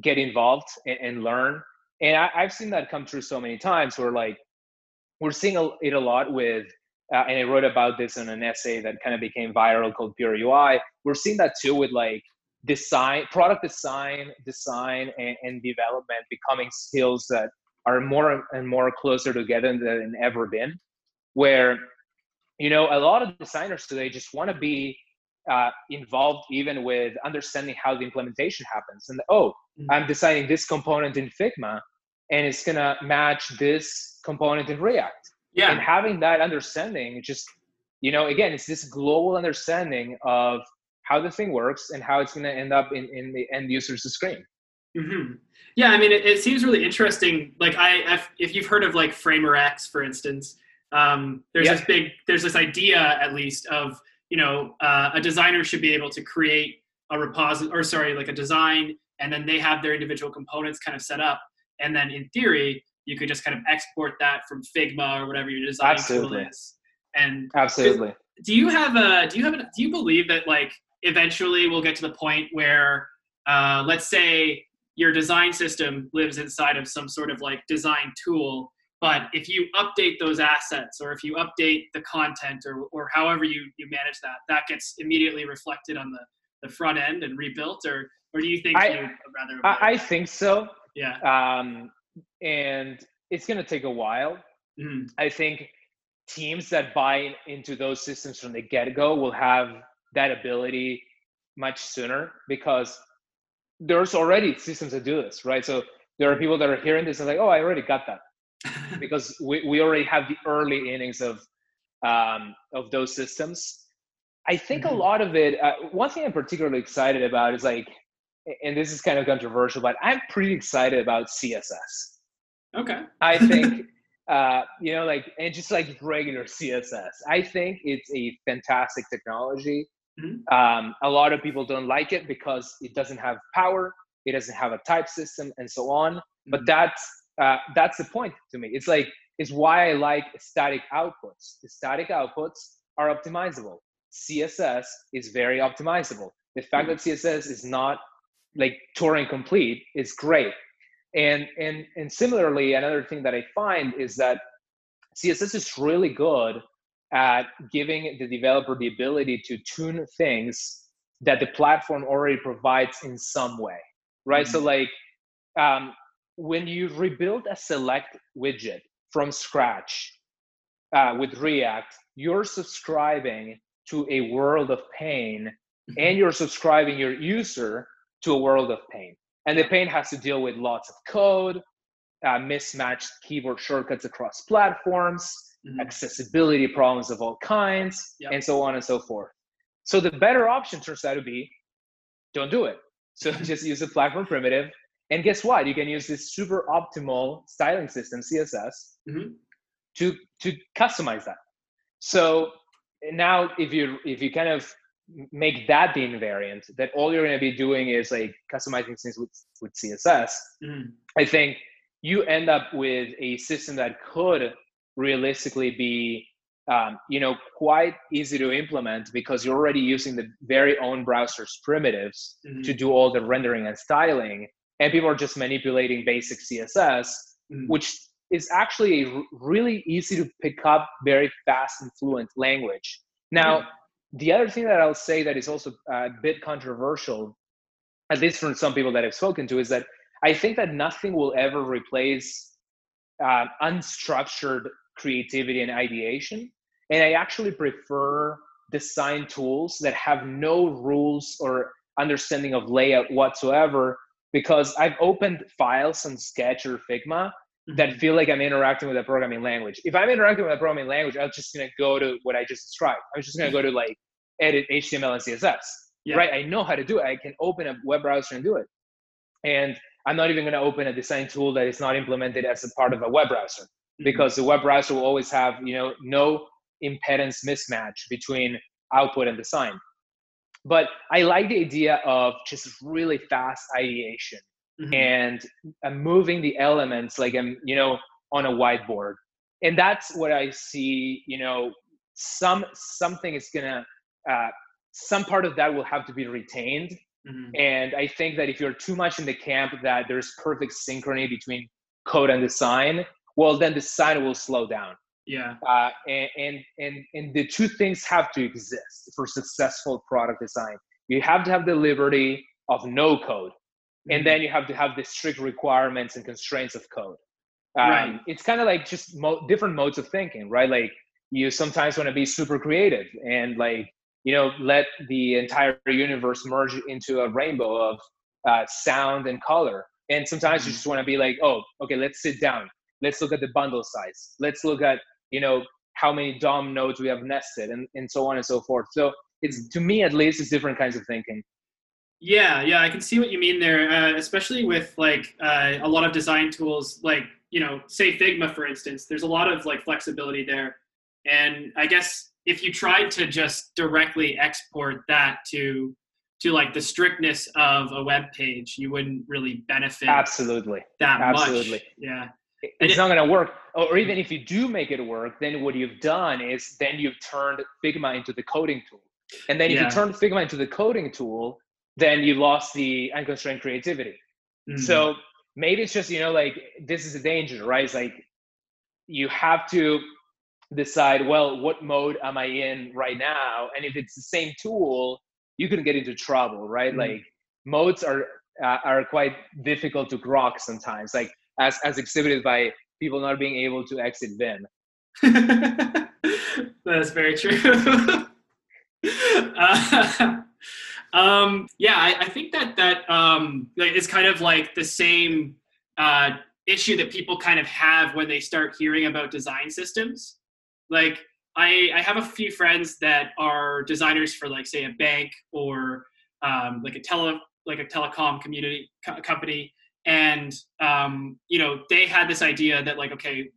S2: get involved and, and learn. And I, have seen that come true so many times where like we're seeing it a lot with uh, and I wrote about this in an essay that kind of became viral called Pure UI. We're seeing that too with like design, product design, design, and, and development becoming skills that are more and more closer together than ever been where you know a lot of designers today just want to be uh, involved even with understanding how the implementation happens and oh mm-hmm. i'm designing this component in figma and it's going to match this component in react yeah and having that understanding just you know again it's this global understanding of how the thing works and how it's going to end up in, in the end user's screen
S1: Mm-hmm. Yeah, I mean, it, it, seems really interesting. Like, I, if you've heard of like Framer X, for instance, um, there's yep. this big, there's this idea at least of you know uh, a designer should be able to create a repository, or sorry, like a design, and then they have their individual components kind of set up, and then in theory, you could just kind of export that from Figma or whatever your design
S2: Absolutely.
S1: tool is. And
S2: Absolutely.
S1: Do you have a? Do you have a? Do you believe that like eventually we'll get to the point where, uh, let's say your design system lives inside of some sort of like design tool but if you update those assets or if you update the content or, or however you, you manage that that gets immediately reflected on the, the front end and rebuilt or or do you think
S2: I,
S1: you
S2: rather I, I, think so.
S1: Yeah.
S2: Um, and it's going to take a while. Mm-hmm. i think teams that buy into those systems from the get-go will have that ability much sooner because there's already systems that do this, right? So there are people that are hearing this and like, oh, I already got that because we, we already have the early innings of um, of those systems. I think mm-hmm. a lot of it. Uh, one thing I'm particularly excited about is like, and this is kind of controversial, but I'm pretty excited about CSS.
S1: Okay.
S2: I think. uh, you know, like, and just like regular CSS. I think it's a fantastic technology. Mm-hmm. Um, a lot of people don't like it because it doesn't have power, it doesn't have a type system, and so on. Mm-hmm. But that's uh, that's the point to me. It's like it's why I like static outputs. The static outputs are optimizable. CSS is very optimizable. The fact mm-hmm. that CSS is not like Turing complete is great. And and and similarly, another thing that I find is that CSS is really good at giving the developer the ability to tune things that the platform already provides in some way, right? Mm-hmm. So, like, um, when you rebuild a select widget from scratch uh, with React, you're subscribing to a world of pain mm-hmm. and you're subscribing your user to a world of pain. And the pain has to deal with lots of code, uh, mismatched keyboard shortcuts across platforms, mm-hmm. accessibility problems of all kinds, yep. and so on and so forth. So the better option turns out to be don't do it. So just use a platform primitive. And guess what? You can use this super optimal styling system, CSS, mm-hmm. to to customize that. So now if you if you kind of make that the invariant, that all you're going to be doing is like customizing things with with CSS, mm-hmm. I think you end up with a system that could realistically be um, you know quite easy to implement because you're already using the very own browser's primitives mm-hmm. to do all the rendering and styling and people are just manipulating basic css mm-hmm. which is actually a really easy to pick up, very fast and fluent language. Now, mm-hmm. the other thing that I'll say that is also a bit controversial, at least from some people that I've spoken to, is that I think that nothing will ever replace uh, unstructured creativity and ideation. And I actually prefer design tools that have no rules or understanding of layout whatsoever because I've opened files in Sketch or Figma that mm-hmm. feel like I'm interacting with a programming language. If I'm interacting with a programming language, I'm just gonna go to what I just described. I'm just gonna go to like edit HTML and CSS. Yeah. Right? I know how to do it. I can open a web browser and do it. And I'm not even gonna open a design tool that is not implemented as a part of a web browser mm-hmm. because the web browser will always have, you know, no impedance mismatch between output and design. But I like the idea of just really fast ideation mm-hmm. and uh, moving the elements like I'm, you know, on a whiteboard. And that's what I see, you know, some something is gonna uh, some part of that will have to be retained. Mm-hmm. And I think that if you're too much in the camp that there's perfect synchrony between code and design, well, then design will slow down.
S1: Yeah.
S2: Uh, and, and and and the two things have to exist for successful product design. You have to have the liberty of no code, mm-hmm. and then you have to have the strict requirements and constraints of code. Um, right. It's kind of like just mo- different modes of thinking, right? Like you sometimes want to be super creative and like you know let the entire universe merge into a rainbow of uh, sound and color. And sometimes mm-hmm. you just want to be like, oh, okay, let's sit down. Let's look at the bundle size. Let's look at you know how many DOM nodes we have nested and, and so on and so forth. So it's to me at least it's different kinds of thinking.
S1: Yeah, yeah, I can see what you mean there, uh, especially with like uh, a lot of design tools, like you know, say Figma for instance. There's a lot of like flexibility there, and I guess if you tried to just directly export that to to like the strictness of a web page, you wouldn't really benefit
S2: absolutely
S1: that
S2: absolutely.
S1: much. Yeah,
S2: it's it, not going to work or even if you do make it work then what you've done is then you've turned figma into the coding tool. And then if yeah. you turn figma into the coding tool then you lost the unconstrained creativity. Mm-hmm. so maybe it's just you know like this is a danger right? It's like you have to decide well what mode am i in right now? And if it's the same tool you can get into trouble right? Mm-hmm. like modes are uh, are quite difficult to grok sometimes. Like as as exhibited by people not being able to exit Vim.
S1: That's very true. uh, um, yeah, I, I, think that that um, is kind of like the same uh, issue that people kind of have when they start hearing about design systems. Like, I, I have a few friends that are designers for, like, say, a bank or um, like a tele like a telecom community co- company, and um, you know they had this idea that like okay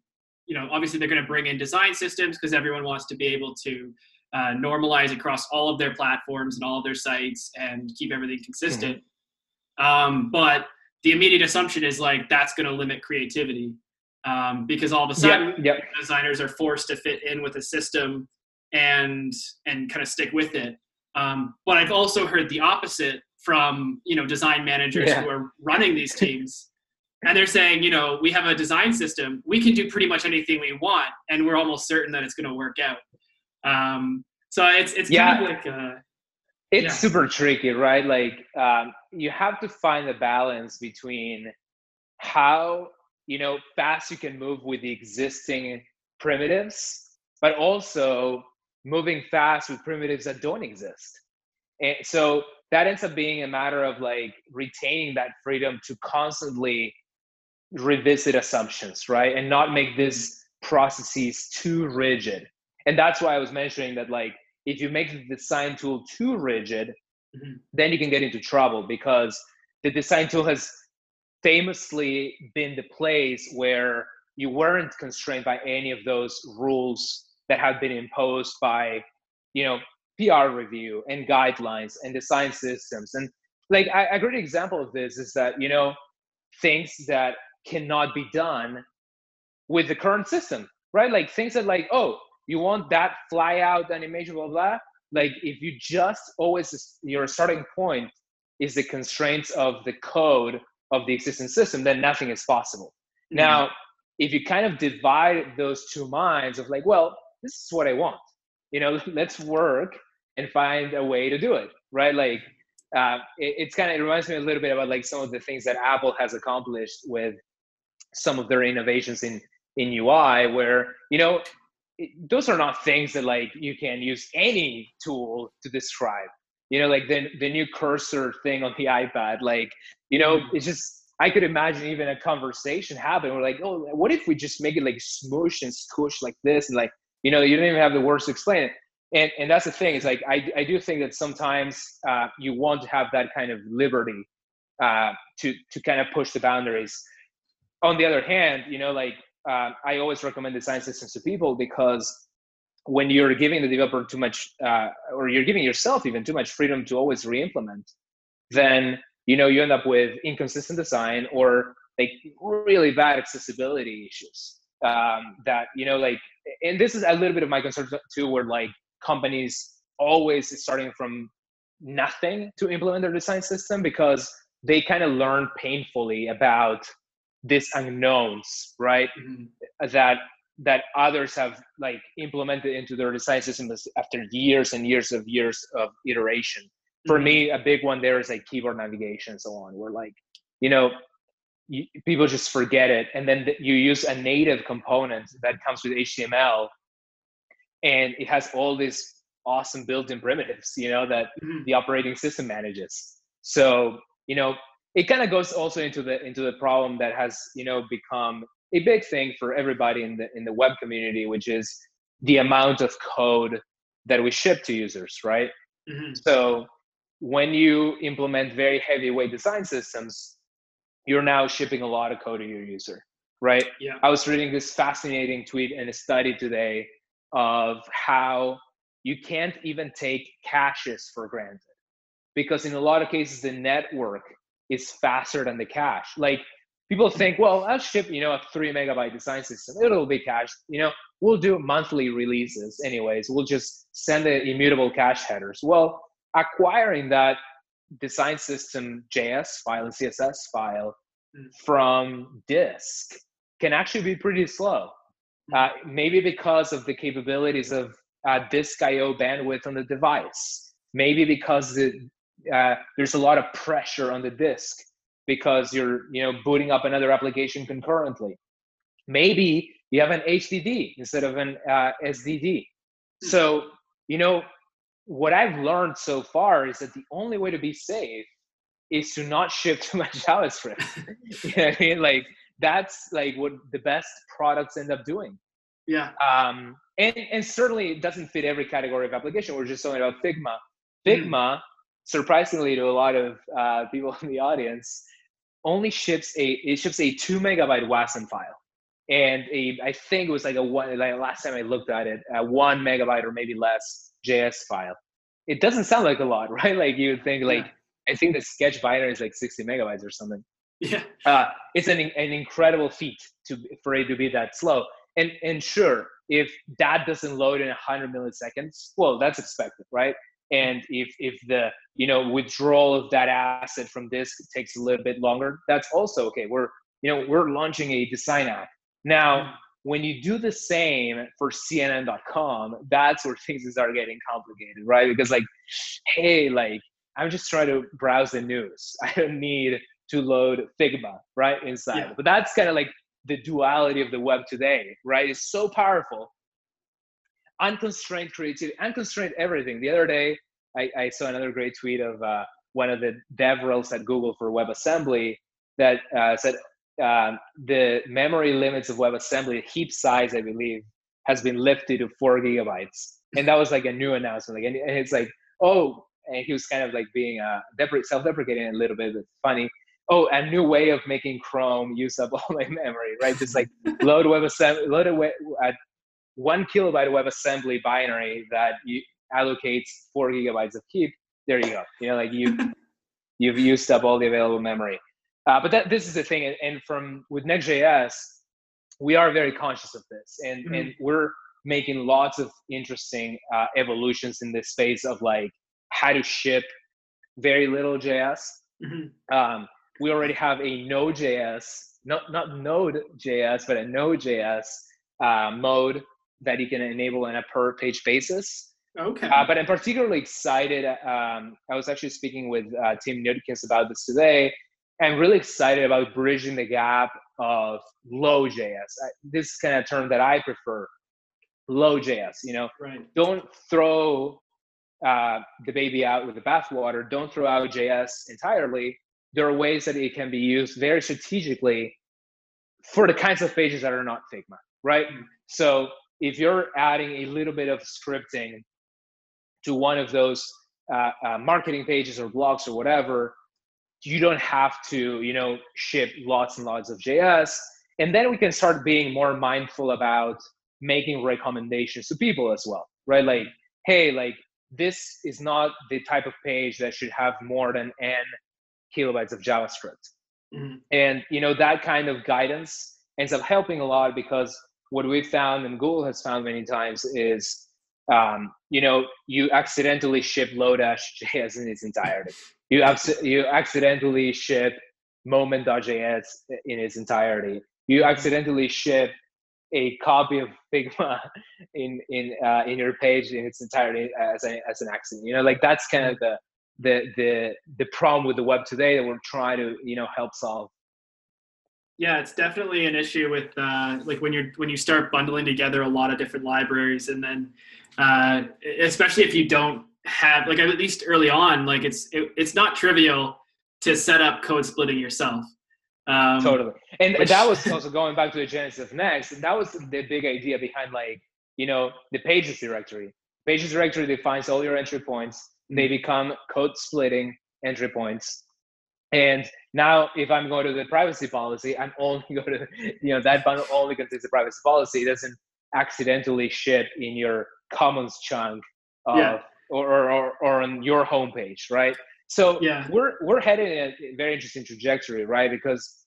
S1: you know obviously they're going to bring in design systems because everyone wants to be able to uh, normalize across all of their platforms and all of their sites and keep everything consistent mm-hmm. um, but the immediate assumption is like that's going to limit creativity um, because all of a sudden yep, yep. designers are forced to fit in with a system and and kind of stick with it um, but i've also heard the opposite from you know design managers yeah. who are running these teams and they're saying you know we have a design system we can do pretty much anything we want and we're almost certain that it's going to work out um, so it's it's yeah. kind of like uh,
S2: it's yeah. super tricky right like um, you have to find the balance between how you know fast you can move with the existing primitives but also moving fast with primitives that don't exist and so that ends up being a matter of like retaining that freedom to constantly revisit assumptions, right? And not make these processes too rigid. And that's why I was mentioning that like if you make the design tool too rigid, mm-hmm. then you can get into trouble because the design tool has famously been the place where you weren't constrained by any of those rules that have been imposed by you know PR review and guidelines and design systems. And like I, a great example of this is that, you know, things that cannot be done with the current system, right? Like things that like, oh, you want that fly out animation, blah, blah. Like if you just always, your starting point is the constraints of the code of the existing system, then nothing is possible. Mm-hmm. Now, if you kind of divide those two minds of like, well, this is what I want, you know, let's work and find a way to do it, right? Like, uh, it, it's kind of it reminds me a little bit about like some of the things that Apple has accomplished with some of their innovations in in UI, where you know it, those are not things that like you can use any tool to describe. You know, like the the new cursor thing on the iPad, like you know, mm-hmm. it's just I could imagine even a conversation happen. We're like, oh, what if we just make it like smoosh and squish like this, and like you know, you don't even have the words to explain it. And and that's the thing. It's like I I do think that sometimes uh, you want to have that kind of liberty uh, to to kind of push the boundaries. On the other hand, you know, like uh, I always recommend design systems to people because when you're giving the developer too much, uh, or you're giving yourself even too much freedom to always re-implement, then you know you end up with inconsistent design or like really bad accessibility issues um, that you know like and this is a little bit of my concern too where like companies always starting from nothing to implement their design system because they kind of learn painfully about these unknowns right mm-hmm. that that others have like implemented into their design systems after years and years of years of iteration for mm-hmm. me a big one there is like keyboard navigation and so on where like you know you, people just forget it and then you use a native component that comes with html and it has all these awesome built-in primitives you know that mm-hmm. the operating system manages so you know it kind of goes also into the into the problem that has you know become a big thing for everybody in the in the web community which is the amount of code that we ship to users right mm-hmm. so when you implement very heavyweight design systems, you're now shipping a lot of code to your user, right?
S1: Yeah.
S2: I was reading this fascinating tweet and a study today of how you can't even take caches for granted because in a lot of cases the network is faster than the cache. Like people think, well, I'll ship, you know, a three megabyte design system. It'll be cached. You know, we'll do monthly releases anyways. We'll just send the immutable cache headers. Well, acquiring that design system JS file and CSS file mm. from disk can actually be pretty slow. Uh, maybe because of the capabilities of uh, disk I/O bandwidth on the device. Maybe because it, uh, there's a lot of pressure on the disk because you're you know booting up another application concurrently. Maybe you have an HDD instead of an uh, SDD. Hmm. So you know what I've learned so far is that the only way to be safe is to not ship too much JavaScript. you know what I mean? Like that's like what the best products end up doing.
S1: Yeah.
S2: Um, and and certainly it doesn't fit every category of application. We're just talking about Figma. Figma, mm. surprisingly to a lot of uh, people in the audience, only ships a it ships a two megabyte WASM file, and a I think it was like a one like last time I looked at it, a one megabyte or maybe less JS file. It doesn't sound like a lot, right? Like you would think like yeah. I think the sketch binder is like 60 megabytes or something.
S1: Yeah.
S2: Uh, it's an an incredible feat to for it to be that slow. And and sure, if that doesn't load in 100 milliseconds, well, that's expected, right? And if if the you know withdrawal of that asset from disk takes a little bit longer, that's also okay. We're you know we're launching a design app now. When you do the same for CNN.com, that's where things start getting complicated, right? Because like, hey, like I'm just trying to browse the news. I don't need to load Figma right inside. Yeah. But that's kind of like the duality of the web today, right? It's so powerful. Unconstrained creativity, unconstrained everything. The other day, I, I saw another great tweet of uh, one of the DevRels at Google for WebAssembly that uh, said, um, the memory limits of WebAssembly, heap size, I believe, has been lifted to four gigabytes. And that was like a new announcement. Like, and it's like, oh, and he was kind of like being uh, depre- self-deprecating a little bit, but funny. Oh, a new way of making Chrome use up all my memory, right? Just like load WebAssembly, load a web, at one kilobyte WebAssembly binary that you allocates four gigabytes of heap. There you go. You know, like you you've used up all the available memory. Uh, but that this is the thing, and, and from with Next.js, we are very conscious of this, and mm-hmm. and we're making lots of interesting uh, evolutions in this space of like how to ship very little JS. Mm-hmm. Um, we already have a Node.js not not Node.js, but a Node.js uh, mode that you can enable on a per page basis.
S1: Okay.
S2: Uh, but I'm particularly excited. Um, I was actually speaking with uh, Tim Neutkens about this today. I'm really excited about bridging the gap of low JS. this kind of term that I prefer, low JS. You know,
S1: right.
S2: don't throw uh, the baby out with the bathwater. Don't throw out JS entirely. There are ways that it can be used very strategically for the kinds of pages that are not Figma, right? Mm-hmm. So if you're adding a little bit of scripting to one of those uh, uh, marketing pages or blogs or whatever, you don't have to, you know, ship lots and lots of JS. And then we can start being more mindful about making recommendations to people as well, right? Like, hey, like this is not the type of page that should have more than n kilobytes of JavaScript. Mm-hmm. And you know that kind of guidance ends up helping a lot because what we've found and Google has found many times is um, you know you accidentally ship Lodash.js in its entirety. You abs- you accidentally ship moment.js in its entirety. You accidentally ship a copy of Figma in in uh, in your page in its entirety as, a, as an accident. You know, like that's kind of the the the the problem with the web today that we're trying to you know help solve.
S1: Yeah, it's definitely an issue with uh, like when you're when you start bundling together a lot of different libraries, and then uh, especially if you don't have like at least early on, like it's it, it's not trivial to set up code splitting yourself.
S2: Um, totally. And which, that was also going back to the genesis of Next. That was the big idea behind like, you know, the pages directory. Pages directory defines all your entry points. They become code splitting entry points. And now if I'm going to the privacy policy, I'm only going to, you know, that bundle only contains the privacy policy. It doesn't accidentally ship in your commons chunk of, yeah. or, or, or on your homepage, right? So yeah. we're we're headed in a very interesting trajectory, right? Because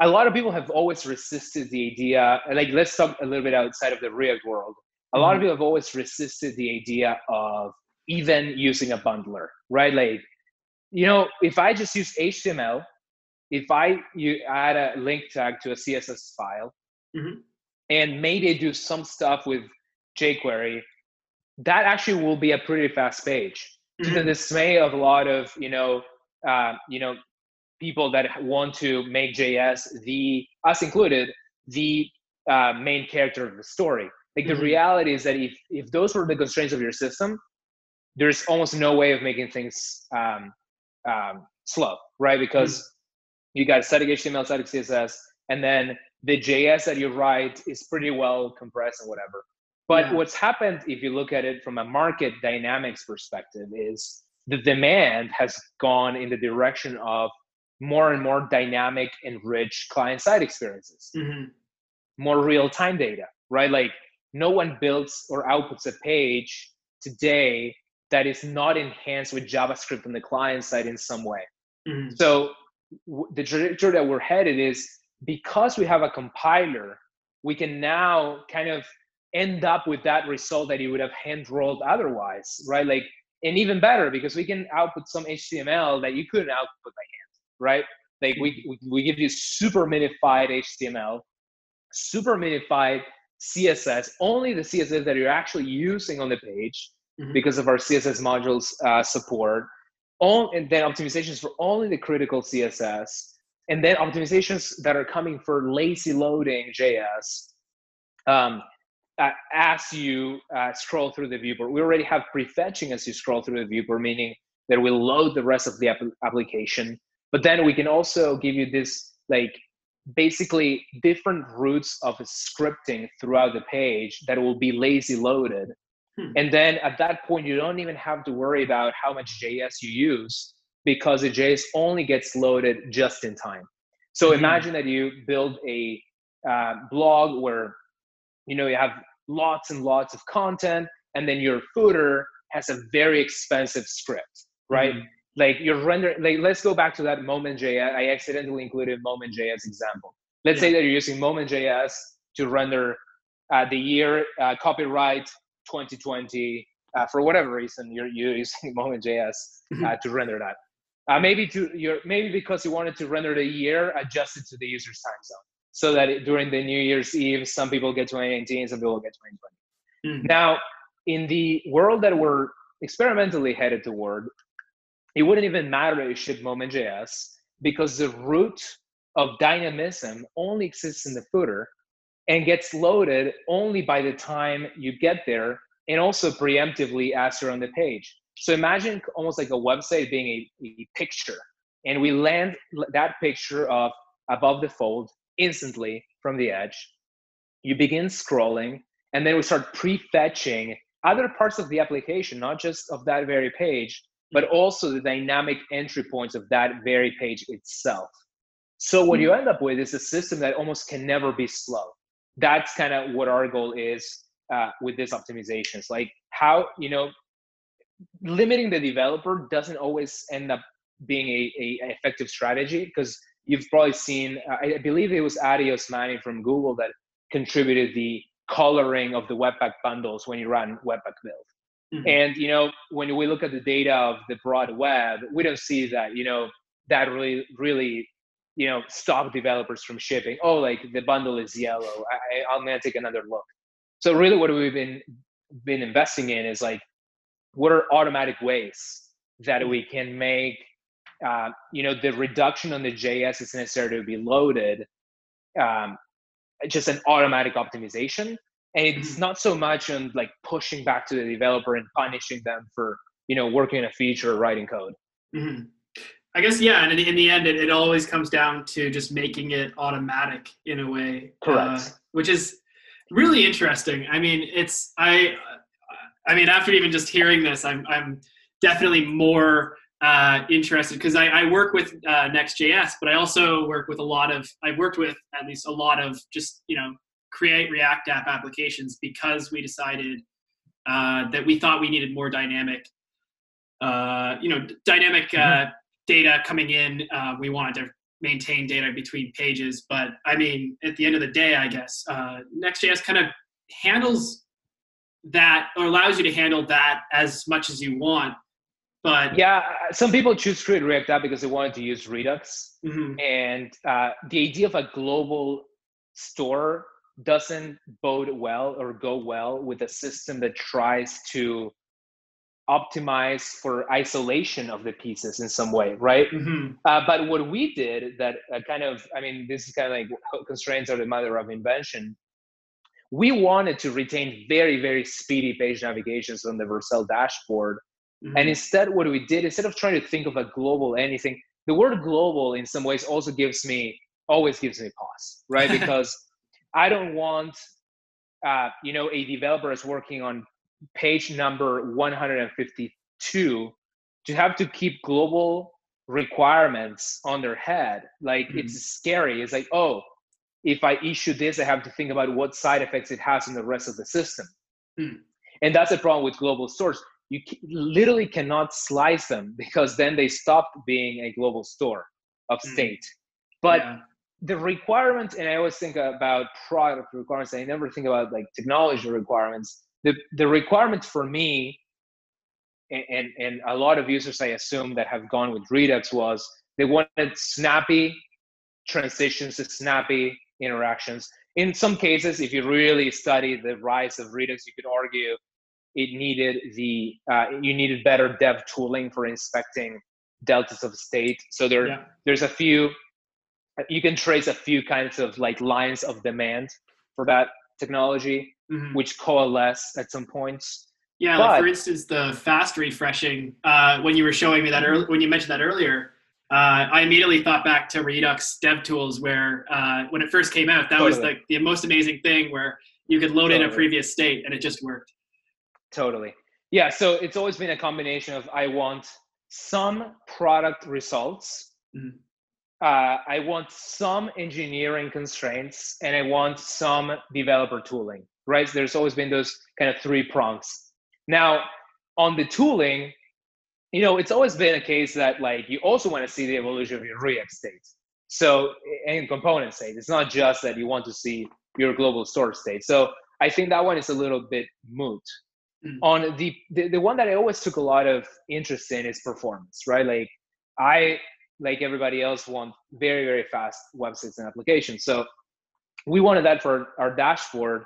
S2: a lot of people have always resisted the idea. Like, let's talk a little bit outside of the React world. A mm-hmm. lot of mm-hmm. people have always resisted the idea of even using a bundler, right? Like, you know, if I just use HTML, if I you add a link tag to a CSS file, mm-hmm. and maybe do some stuff with jQuery, that actually will be a pretty fast page to the mm-hmm. dismay of a lot of you know uh, you know people that want to make JS the us included the uh, main character of the story. Like mm-hmm. the reality is that if if those were the constraints of your system, there's almost no way of making things um, um, slow, right? Because mm-hmm. you got static HTML, static CSS, and then the JS that you write is pretty well compressed and whatever. But yeah. what's happened, if you look at it from a market dynamics perspective, is the demand has gone in the direction of more and more dynamic and rich client side experiences, mm-hmm. more real time data, right? Like no one builds or outputs a page today that is not enhanced with JavaScript on the client side in some way. Mm-hmm. So w- the trajectory that we're headed is because we have a compiler, we can now kind of end up with that result that you would have hand rolled otherwise, right? Like, and even better because we can output some HTML that you couldn't output by hand, right? Like we, we, we give you super minified HTML, super minified CSS, only the CSS that you're actually using on the page mm-hmm. because of our CSS modules uh, support, all, and then optimizations for only the critical CSS, and then optimizations that are coming for lazy loading JS. Um, uh, as you uh, scroll through the viewport. We already have prefetching as you scroll through the viewport, meaning that will load the rest of the ap- application. But then we can also give you this like basically different routes of scripting throughout the page that will be lazy loaded. Hmm. And then at that point, you don't even have to worry about how much JS you use because the JS only gets loaded just in time. So hmm. imagine that you build a uh, blog where you know you have lots and lots of content and then your footer has a very expensive script right mm-hmm. like you're rendering like let's go back to that Moment JS. i accidentally included moment.js example let's yeah. say that you're using Moment JS to render uh, the year uh, copyright 2020 uh, for whatever reason you're, you're using moment.js uh, mm-hmm. to render that Uh, maybe to your maybe because you wanted to render the year adjusted to the user's time zone, so that it, during the New Year's Eve, some people get 2019, some people get 2020. Mm-hmm. Now, in the world that we're experimentally headed toward, it wouldn't even matter if you ship Moment.js because the root of dynamism only exists in the footer and gets loaded only by the time you get there and also preemptively as you're on the page. So imagine almost like a website being a, a picture, and we land that picture of above the fold instantly from the edge. You begin scrolling, and then we start prefetching other parts of the application, not just of that very page, but also the dynamic entry points of that very page itself. So what you hmm. end up with is a system that almost can never be slow. That's kind of what our goal is uh, with this optimizations. Like how you know limiting the developer doesn't always end up being a, a effective strategy because you've probably seen uh, I believe it was Addy Osmani from Google that contributed the coloring of the Webpack bundles when you run Webpack build. Mm-hmm. And you know when we look at the data of the broad web, we don't see that you know that really really you know stop developers from shipping. Oh, like the bundle is yellow. I, I'm gonna take another look. So really, what we've been been investing in is like what are automatic ways that we can make uh, you know the reduction on the js is necessary to be loaded um, just an automatic optimization and it's mm-hmm. not so much on like pushing back to the developer and punishing them for you know working on a feature or writing code
S1: mm-hmm. I guess yeah and in, in the end it, it, always comes down to just making it automatic in a way
S2: correct uh,
S1: which is really interesting i mean it's i I mean, after even just hearing this, I'm I'm definitely more uh, interested because I, I, work with uh, Next.js, but I also work with a lot of I've worked with at least a lot of just you know create React app applications because we decided uh, that we thought we needed more dynamic, uh, you know, dynamic uh, mm-hmm. Data coming in. Uh, we wanted to maintain data between pages, but I mean, at the end of the day, I guess Next.js kind of handles that or allows you to handle that as much as you want. But
S2: yeah, some people choose create React App because they wanted to use Redux, mm-hmm. and uh, the idea of a global store doesn't bode well or go well with a system that tries to optimize for isolation of the pieces in some way, right? Mm-hmm. Uh, but what we did that uh, kind of, I mean, this is kind of like constraints are the mother of invention we wanted to retain very, very speedy page navigations on the Vercel dashboard. Mm-hmm. And instead, what we did, instead of trying to think of a global anything, the word global in some ways also gives me, always gives me pause, right? because I don't want, uh, you know, a developer is working on page number 152 to have to keep global requirements on their head. Like mm-hmm. it's scary. It's like, oh, if I issue this, I have to think about what side effects it has on the rest of the system. Hmm. And that's the problem with global stores. You literally cannot slice them because then they stop being a global store of hmm. state. But yeah. the requirements, and I always think about product requirements, I never think about like technology requirements. The, the requirement for me, and, and, and a lot of users I assume that have gone with Redux was they wanted snappy transitions, to snappy interactions. In some cases, if you really study the rise of Redux, you could argue it needed the uh, you needed better dev tooling for inspecting deltas of state. So there yeah. there's a few you can trace a few kinds of like lines of demand for that technology, mm-hmm. which coalesce at some points.
S1: Yeah, but, like for instance, the fast refreshing. Uh, when you were showing me that earlier, when you mentioned that earlier, uh, I immediately thought back to Redux DevTools, where uh, when it first came out, that totally. was the, the most amazing thing where you could load totally. in a previous state and it just worked.
S2: Totally. Yeah. So it's always been a combination of I want some product results, mm-hmm. uh, I want some engineering constraints, and I want some developer tooling. Right. There's always been those kind of three prongs. Now, on the tooling, you know, it's always been a case that like you also want to see the evolution of your React state. So in component state, it's not just that you want to see your global store state. So I think that one is a little bit moot. Mm-hmm. On the, the the one that I always took a lot of interest in is performance, right? Like I, like everybody else, want very, very fast websites and applications. So we wanted that for our dashboard.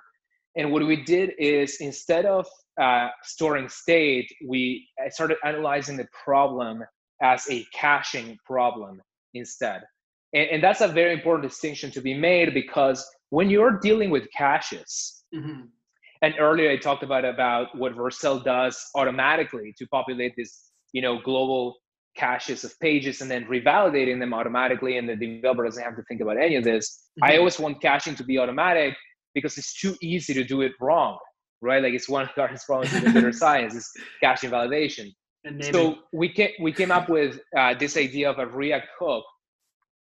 S2: And what we did is instead of uh, storing state, we started analyzing the problem as a caching problem instead. And, and, that's a very important distinction to be made because when you're dealing with caches, mm-hmm. and earlier I talked about about what Vercel does automatically to populate this, you know, global caches of pages and then revalidating them automatically, and the developer doesn't have to think about any of this. Mm-hmm. I always want caching to be automatic because it's too easy to do it wrong, right? Like it's one of the hardest problems in computer science is cache invalidation. So we came, we came up with uh, this idea of a React hook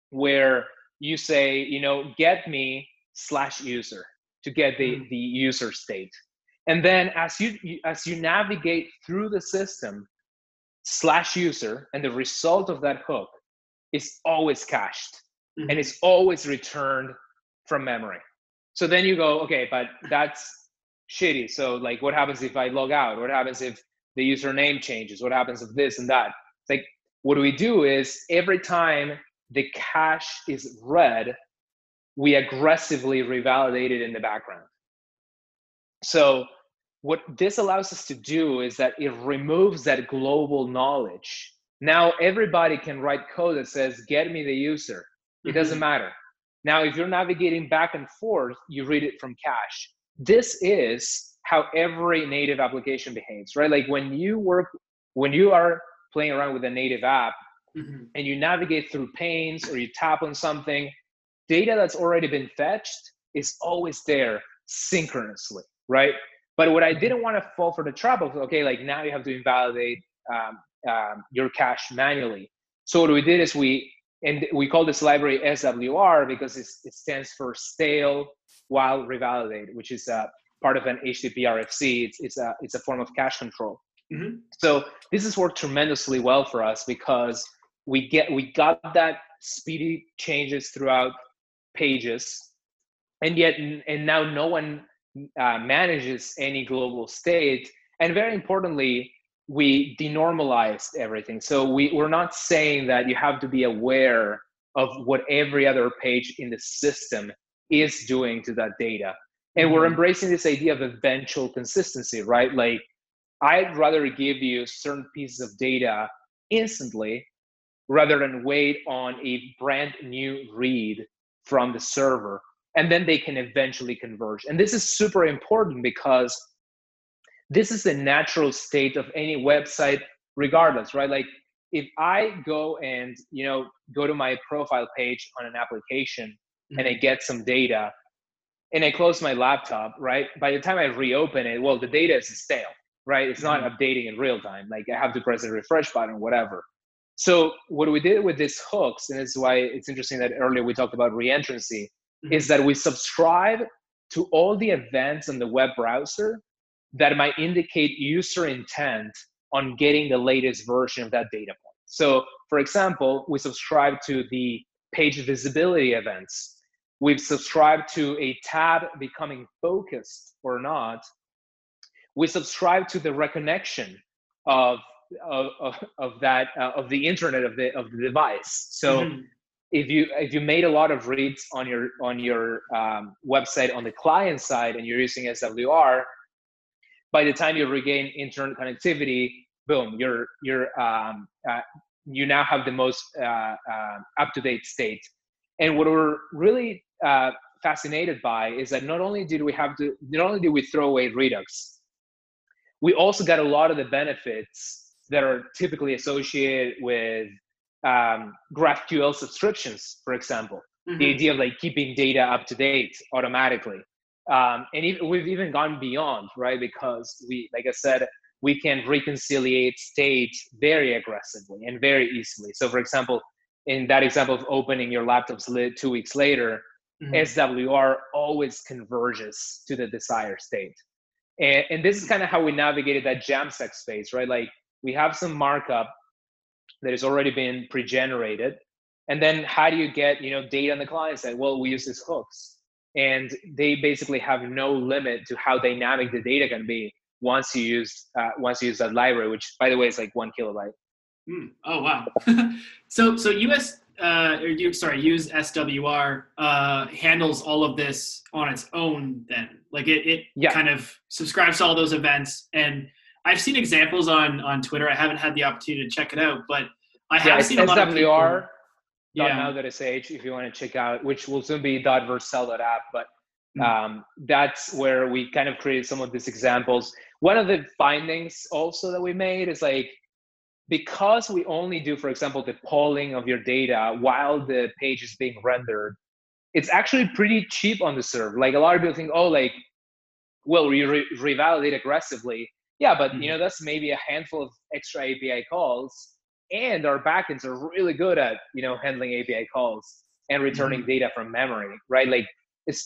S2: where you say, you know, get me slash user to get the, mm. the user state. And then as you as you navigate through the system, slash user, and the result of that hook is always cached mm-hmm. and it's always returned from memory. So then you go, okay, but that's shitty. So like what happens if I log out? What happens if the username changes? What happens if this and that? It's like what do we do is every time the cache is read, we aggressively revalidate it in the background. So what this allows us to do is that it removes that global knowledge. Now everybody can write code that says, get me the user. It mm-hmm. doesn't matter. Now, if you're navigating back and forth, you read it from cache. This is how every native application behaves, right? Like when you work, when you are playing around with a native app, mm-hmm. and you navigate through panes or you tap on something, data that's already been fetched is always there synchronously, right? But what I mm-hmm. didn't want to fall for the trap of, okay, like now you have to invalidate um, um, your cache manually. So what we did is we, and we call this library SWR because it stands for stale while revalidate, which is a part of an HTTP RFC. It's, it's, a, it's a form of cache control. Mm-hmm. So this has worked tremendously well for us because we get we got that speedy changes throughout pages and yet and now no one uh, manages any global state and very importantly we denormalized everything. So we, we're not saying that you have to be aware of what every other page in the system is doing to that data. And mm-hmm. we're embracing this idea of eventual consistency right? Like i'd rather give you certain pieces of data instantly rather than wait on a brand new read from the server and then they can eventually converge. And this is super important because this is the natural state of any website regardless right like if i go and you know go to my profile page on an application mm-hmm. and i mm-hmm. get some data and i close my laptop right by the time i reopen it well the data is stale right it's not mm-hmm. updating in real time like i have to press the refresh button whatever so what we did with these hooks, and it's why it's interesting that earlier we talked about reentrancy, mm-hmm. is that we subscribe to all the events in the web browser that might indicate user intent on getting the latest version of that data point. So, for example, we subscribe to the page visibility events. We've subscribed to a tab becoming focused or not. We subscribe to the reconnection of of, of, that uh, of the internet of the of the device. So mm-hmm. if you if you made a lot of reads on your on your um, website on the client side and you're using SWR, by the time you regain internet connectivity, boom, you're you're um, uh, you now have the most uh, uh up to date state. And what we're really uh, fascinated by is that not only did we have to not only did we throw away Redux, we also got a lot of the benefits that are typically associated with um, GraphQL subscriptions, for example. Mm-hmm. The idea of like keeping data up to date automatically. Um, and even, we've even gone beyond, right? Because we, like I said, we can reconciliate state very aggressively and very easily. So, for example, in that example of opening your laptop's lid two weeks later, mm-hmm. SWR always converges to the desired state. And, and this is kind of how we navigated that Jamstack space, right? Like we have some markup that has already been pre-generated and then how do you get you know data on the client side well we use these hooks and they basically have no limit to how dynamic the data can be once you use uh, once you use that library which by the way is like one kilobyte
S1: Mm. Oh wow. so so US uh, or you sorry use SWR uh, handles all of this on its own. Then like it it yeah. kind of subscribes to all those events and. I've seen examples on on Twitter. I haven't had the opportunity to check it out, but I have yeah, seen a lot
S2: SWR.
S1: of people
S2: yeah. now.sh if you want to check out, which will soon be .vercel.app. But mm. um, that's where we kind of created some of these examples. One of the findings also that we made is like because we only do, for example, the polling of your data while the page is being rendered, it's actually pretty cheap on the server. Like a lot of people think, oh, like, well, we re- revalidate aggressively. Yeah, but mm you know that's maybe a handful of extra API calls and our backends are really good at you know handling API calls and returning mm-hmm. data from memory, right? Like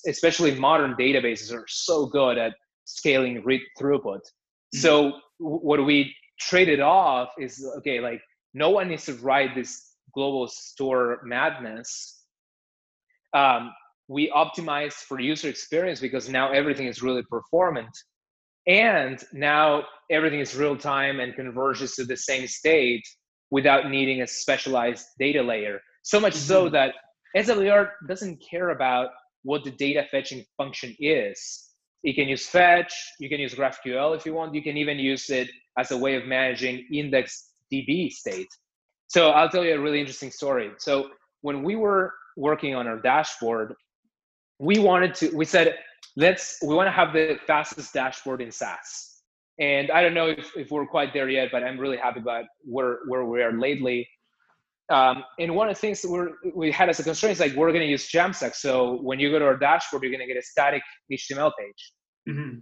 S2: especially modern databases are so good at scaling read throughput. Mm-hmm. So what we traded off is okay, like no one needs to write this global store madness. Um, we optimize for user experience because now everything is really performant and now everything is real time and converges to the same state without needing a specialized data layer. So much mm-hmm. so that SWR doesn't care about what the data fetching function is. You can use fetch, you can use GraphQL if you want, you can even use it as a way of managing index DB state. So I'll tell you a really interesting story. So when we were working on our dashboard, we wanted to, we said, let's, we want to have the fastest dashboard in SaaS and I don't know if, if we're quite there yet, but I'm really happy about where, where we are lately. Um, and one of the things that we're, we had as a constraint is like we're going to use Jamstack. So when you go to our dashboard, you're going to get a static HTML page. Mm-hmm.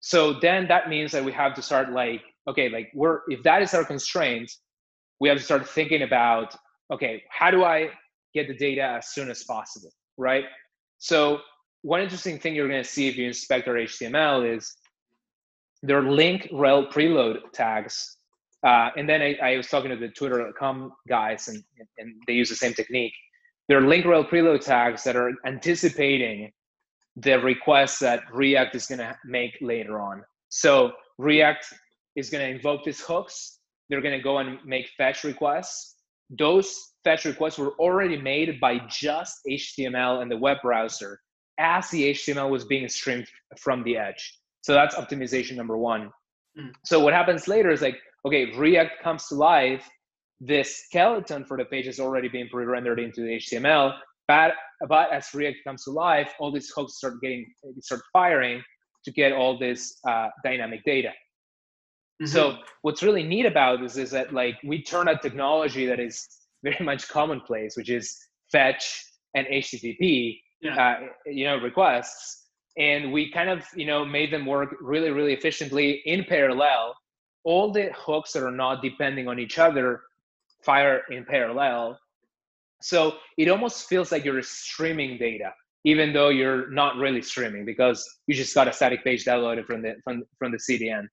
S2: So then that means that we have to start like, okay, like we're if that is our constraint, we have to start thinking about okay, how do I get the data as soon as possible, right? So one interesting thing you're going to see if you inspect our HTML is their link rel preload tags. Uh, and then I, I, was talking to the Twitter.com guys, and, and they use the same technique. There are link rel preload tags that are anticipating the requests that React is going to make later on. So React is going to invoke these hooks. They're going to go and make fetch requests. Those fetch requests were already made by just HTML and the web browser as the HTML was being streamed from the edge. So that's optimization number one. Mm. So what happens later is like, okay, React comes to life. This skeleton for the page is already being pre-rendered into the HTML. But, but as React comes to life, all these hooks start getting start firing to get all this uh, dynamic data. Mm-hmm. So what's really neat about this is that like we turn a technology that is very much commonplace, which is fetch and HTTP, yeah. uh, you know, requests, and we kind of you know made them work really really efficiently in parallel. All the hooks that are not depending on each other fire in parallel. So it almost feels like you're streaming data even though you're not really streaming because you just got a static page downloaded from the from, from the cdn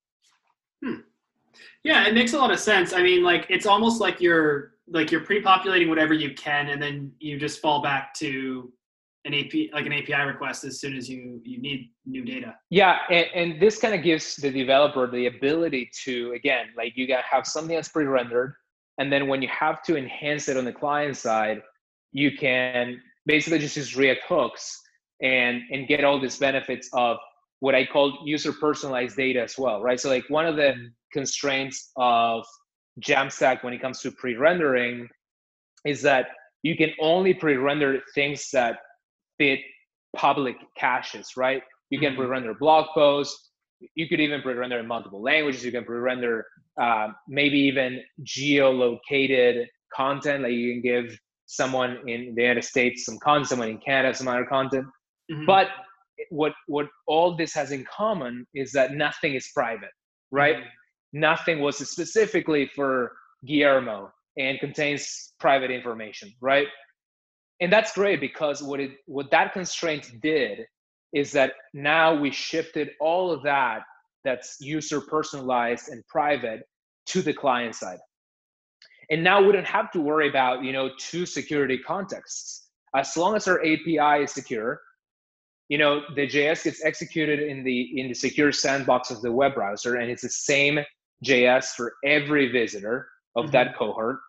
S1: hmm. yeah it makes a lot of sense. I mean like it's almost like you're like you're pre-populating whatever you can and then you just fall back to an API like an API request as soon as you you need new data.
S2: Yeah, and, and this kind of gives the developer the ability to again, like you got have something that's pre-rendered, and then when you have to enhance it on the client side, you can basically just use React hooks and and get all these benefits of what I call user personalized data as well, right? So like one of the mm-hmm. constraints of Jamstack when it comes to pre-rendering is that you can only pre-render things that fit public caches, right? You can mm-hmm. pre-render blog posts. You could even pre-render in multiple languages. You can pre-render uh, maybe even geolocated content. Like you can give someone in the United States some content, someone in Canada some other content. Mm-hmm. But what what all this has in common is that nothing is private, right? Mm-hmm. Nothing was specifically for Guillermo and contains private information, right? And that's great because what it what that constraint did is that now we shifted all of that that's user personalized and private to the client side. And now we don't have to worry about you know two security contexts. As long as our api is secure you know the js gets executed in the in the secure sandbox of the web browser and it's the same js for every visitor of mm-hmm. that cohort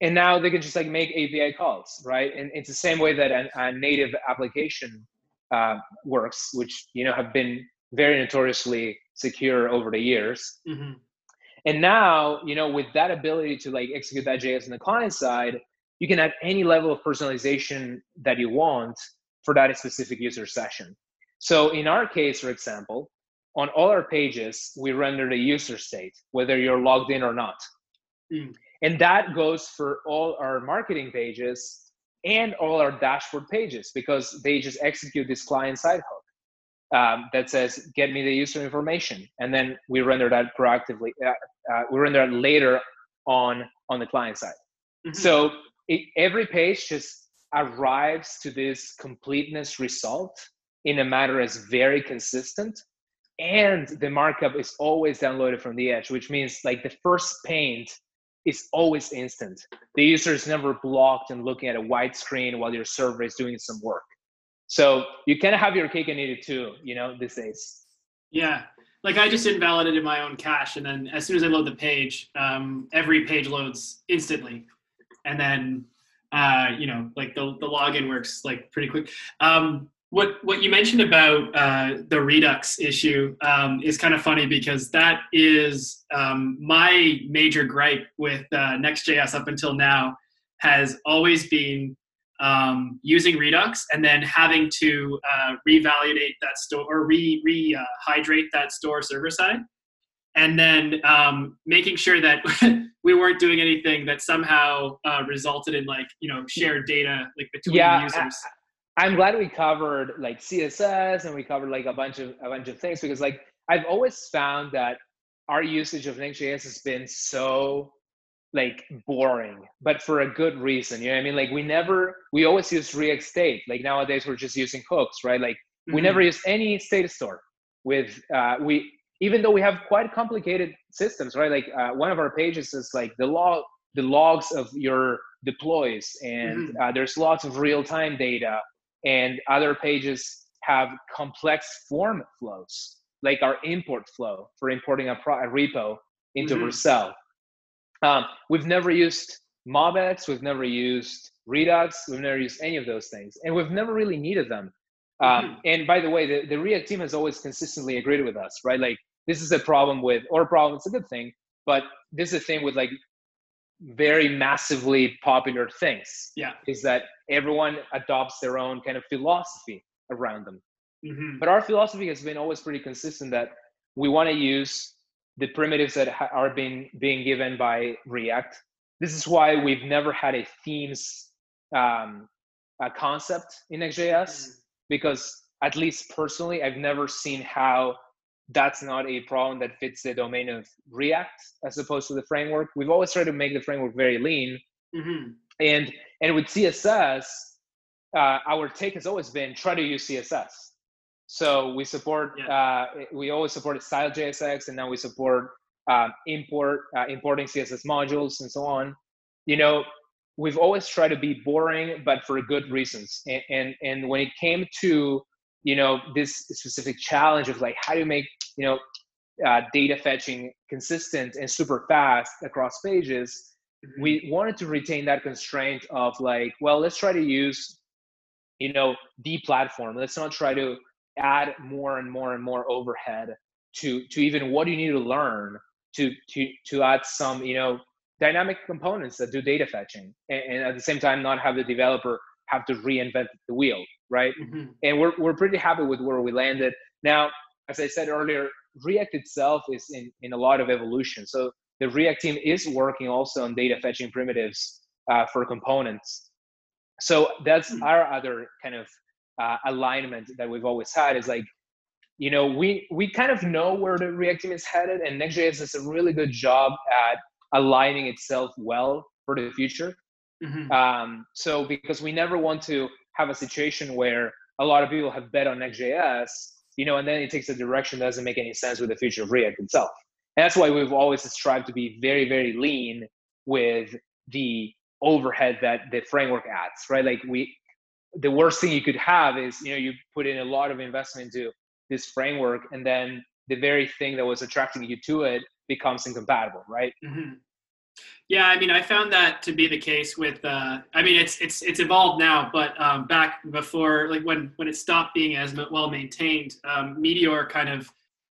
S2: and now they can just like make api calls right and it's the same way that a, a native application uh, works which you know have been very notoriously secure over the years mm-hmm. and now you know with that ability to like execute that js on the client side you can add any level of personalization that you want for that specific user session so in our case for example on all our pages we render the user state whether you're logged in or not mm. And that goes for all our marketing pages and all our dashboard pages because they just execute this client side hook um, that says, get me the user information. And then we render that proactively, uh, uh, we render that later on on the client side. Mm-hmm. So it, every page just arrives to this completeness result in a manner that's very consistent and the markup is always downloaded from the edge which means like the first paint is always instant. The user is never blocked and looking at a white screen while your server is doing some work. So you kind of have your cake and eat it too, you know, these days.
S1: Yeah. Like I just invalidated my own cache, and then as soon as I load the page, um, every page loads instantly, and then uh, you know, like the the login works like pretty quick. Um, what what you mentioned about uh, the Redux issue um, is kind of funny because that is um, my major gripe with uh, Next.js up until now has always been um, using Redux and then having to uh, revalidate that store or re rehydrate that store server side, and then um, making sure that we weren't doing anything that somehow uh, resulted in like you know shared data like between yeah, users.
S2: I'm glad we covered like CSS and we covered like a bunch of a bunch of things because like I've always found that our usage of Next.js has been so like boring, but for a good reason. You know what I mean? Like we never we always use React state. Like nowadays we're just using hooks, right? Like mm-hmm. we never use any state store with uh we even though we have quite complicated systems, right? Like uh, one of our pages is like the log the logs of your deploys and mm-hmm. uh, there's lots of real-time data and other pages have complex form flows like our import flow for importing a, pro- a repo into mm-hmm. Vercel. Um, we've never used MobX, we've never used Redux, we've never used any of those things, and we've never really needed them. Um, mm-hmm. And by the way, the, the React team has always consistently agreed with us, right? Like this is a problem with, or a problem, it's a good thing, but this is a thing with like very massively popular things.
S1: Yeah.
S2: Is that everyone adopts their own kind of philosophy around them. Mm-hmm. But our philosophy has been always pretty consistent that we want to use the primitives that ha- are being being given by React. This is why we've never had a themes um, a concept in Next.js mm-hmm. because at least personally, I've never seen how that's not a problem that fits the domain of React as opposed to the framework. We've always tried to make the framework very lean. Mm-hmm. And and with CSS, uh, our take has always been try to use CSS. So we support yeah. uh, we always supported style JSX, and now we support uh, import uh, importing CSS modules and so on. You know, we've always tried to be boring, but for good reasons. And and, and when it came to you know this specific challenge of like how do you make you know uh, data fetching consistent and super fast across pages mm-hmm. we wanted to retain that constraint of like well let's try to use you know the platform let's not try to add more and more and more overhead to to even what you need to learn to to to add some you know dynamic components that do data fetching and, and at the same time not have the developer have to reinvent the wheel right? Mm-hmm. And we're, we're pretty happy with where we landed. Now, as I said earlier, React itself is in, in a lot of evolution. So the React team is working also on data fetching primitives uh, for components. So that's mm-hmm. our other kind of uh, alignment that we've always had is like, you know, we we kind of know where the React team is headed, and Next.js does a really good job at aligning itself well for the future. Mm-hmm. Um, so because we never want to have a situation where a lot of people have bet on Next.js, you know, and then it takes a direction that doesn't make any sense with the future of React itself. And that's why we've always strived to be very, very lean with the overhead that the framework adds, right? Like we, the worst thing you could have is, you know, you put in a lot of investment into this framework and then the very thing that was attracting you to it becomes incompatible, right? Mm-hmm.
S1: Yeah, I mean, I found that to be the case with. Uh, I mean, it's it's it's evolved now, but um, back before, like when when it stopped being as well maintained, um, Meteor kind of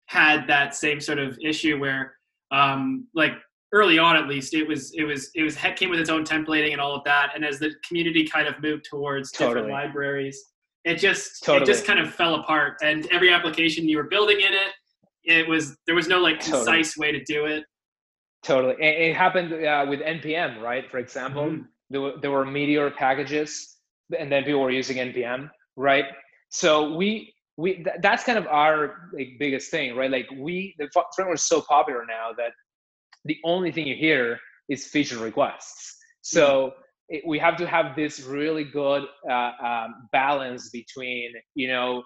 S1: had that same sort of issue where, um, like early on at least, it was it was it was came with its own templating and all of that, and as the community kind of moved towards totally. different libraries, it just totally. it just kind of fell apart. And every application you were building in it, it was there was no like concise totally. way to do it
S2: Totally. It, it happened uh, with NPM, right? For example, mm-hmm. there, were, there were Meteor packages and then people were using NPM, right? So we, we th- that's kind of our like, biggest thing, right? Like we, the framework is so popular now that the only thing you hear is feature requests. So mm-hmm. it, we have to have this really good uh, um, balance between, you know,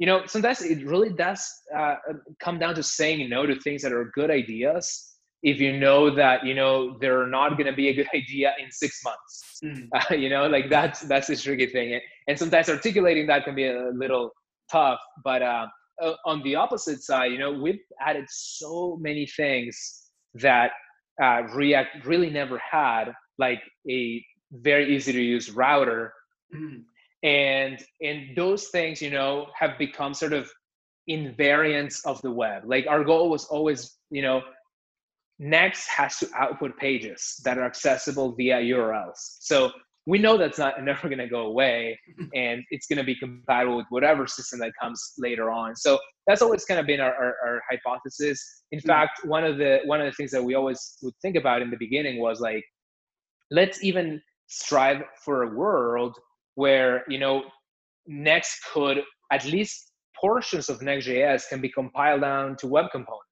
S2: you know, sometimes it really does uh, come down to saying no to things that are good ideas if you know that you know they're not going to be a good idea in six months mm. uh, you know like that's that's the tricky thing and sometimes articulating that can be a little tough but uh, uh, on the opposite side you know we've added so many things that uh, react really never had like a very easy to use router mm. and and those things you know have become sort of invariants of the web like our goal was always you know Next has to output pages that are accessible via URLs. So we know that's not never going to go away, and it's going to be compatible with whatever system that comes later on. So that's always kind of been our, our, our hypothesis. In mm-hmm. fact, one of the one of the things that we always would think about in the beginning was like, let's even strive for a world where you know Next could at least portions of Next.js can be compiled down to web components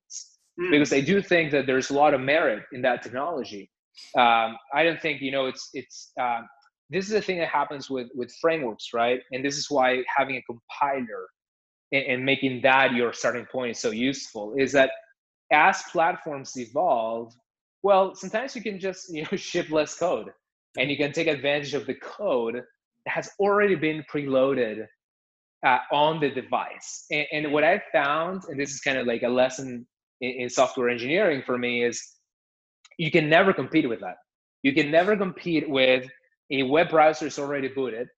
S2: mm. because I do think that there's a lot of merit in that technology. Um, I don't think you know it's it's uh, this is the thing that happens with with frameworks, right? And this is why having a compiler and, and making that your starting point is so useful. Is that as platforms evolve, well, sometimes you can just you know ship less code, and you can take advantage of the code that has already been preloaded uh, on the device. And, and, what I found, and this is kind of like a lesson in, in software engineering for me is you can never compete with that. You can never compete with a web browser is already booted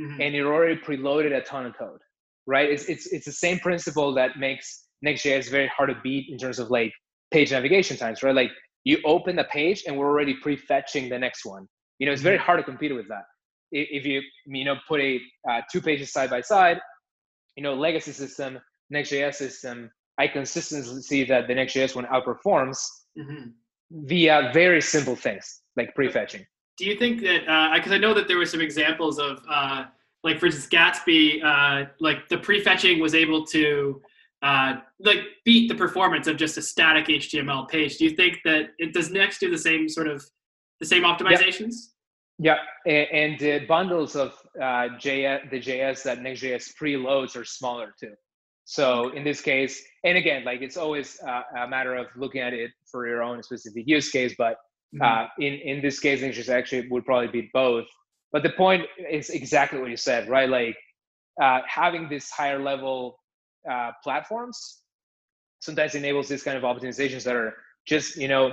S2: mm-hmm. and you're already preloaded a ton of code, right? It's, it's, it's the same principle that makes Next.js very hard to beat in terms of like page navigation times, right? Like you open the page and we're already prefetching the next one. You know, it's very mm-hmm. hard to compete with that. If you, you know, put a uh, two pages side by side, you know, legacy system, Next.js system, I consistently see that the Next.js one outperforms mm-hmm. via very simple things like prefetching.
S1: Do you think that because uh, I know that there were some examples of uh, like for instance Gatsby, uh, like the prefetching was able to uh, like beat the performance of just a static HTML page. Do you think that it does Next do the same sort of the same optimizations?
S2: Yeah, yeah. and, bundles of uh, JS, the JS that Next.js preloads are smaller too. So in this case, and again, like it's always uh, a matter of looking at it for your own specific use case. But mm-hmm. uh, in in this case, interest actually would probably be both. But the point is exactly what you said, right? Like uh, having this higher level uh, platforms sometimes enables these kind of optimizations that are just you know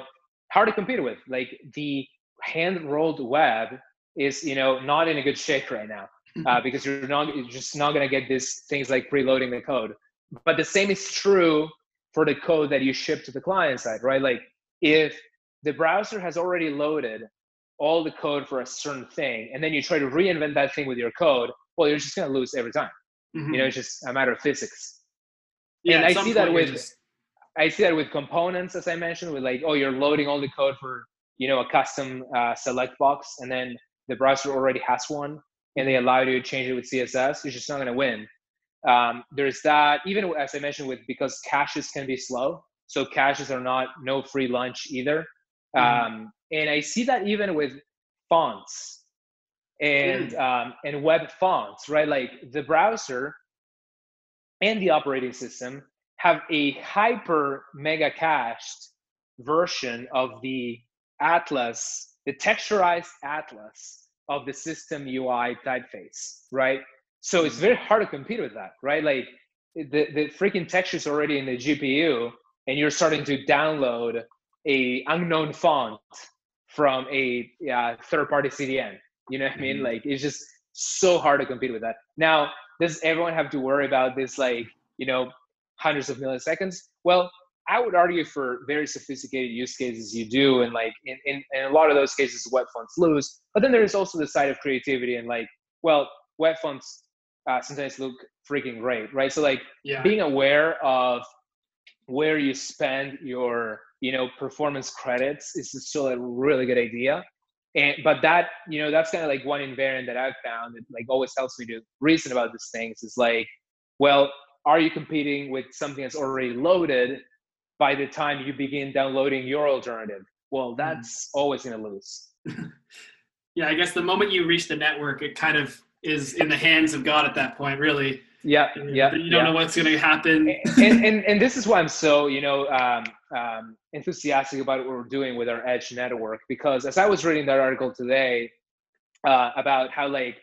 S2: hard to compete with. Like the hand rolled web is you know not in a good shape right now. Uh, because you're not you're just not going to get these things like preloading the code but the same is true for the code that you ship to the client side, right? Like if the browser has already loaded all the code for a certain thing, and then you try to reinvent that thing with your code, well, you're just going to lose every time. Mm-hmm. You know, it's just a matter of physics. Yeah, and I see that with just... I see that with components, as I mentioned, with like, oh, you're loading all the code for you know a custom uh, select box, and then the browser already has one, and they allow you to change it with CSS. You're just not going to win um, there's that, even as I mentioned, with because caches can be slow. So caches are not no free lunch either. Mm-hmm. Um, and I see that even with fonts and mm. um, and web fonts, right? Like the browser and the operating system have a hyper mega cached version of the atlas, the texturized atlas of the system UI typeface, right? So it's very hard to compete with that, right? Like the, the freaking texture is already in the GPU and you're starting to download a unknown font from a uh, third party CDN. You know what I mean? Mm-hmm. Like it's just so hard to compete with that. Now, does everyone have to worry about this like, you know, hundreds of milliseconds? Well, I would argue for very sophisticated use cases you do, and like in, in, in, a lot of those cases, web fonts lose. But then there is also the side of creativity and like, well, web fonts uh, sometimes look freaking great, right? So like yeah. being aware of where you spend your you know performance credits is still a really good idea and but that you know that's kind of like one invariant that i've found that like always helps me to reason about these things is like well are you competing with something that's already loaded by the time you begin downloading your alternative well hmm. that's mm. always going to lose
S1: yeah i guess the moment you reach the network it kind of is in the hands of god at that point really.
S2: Yeah yeah
S1: you don't
S2: yeah.
S1: know what's going to happen.
S2: And, and and this is why i'm so you know um, um, enthusiastic about what we're doing with our edge network because as i was reading that article today uh, about how like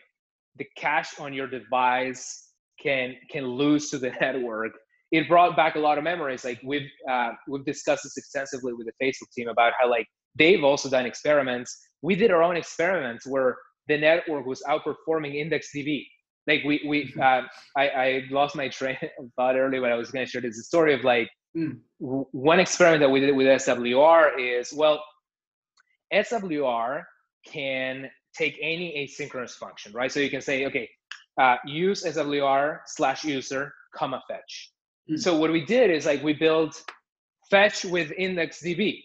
S2: the cache on your device can can lose to the network it brought back a lot of memories. Like we've uh, we've discussed this extensively with the facebook team about how like they've also done experiments. We did our own experiments where the network was outperforming IndexedDB like we we uh, I, I lost my train of thought earlier when I was going to share this story of like mm. w- one experiment that we did with SWR is well SWR can take any asynchronous function right? So you can say okay uh, use SWR slash user comma fetch. Mm. so what we did is like we built fetch with IndexedDB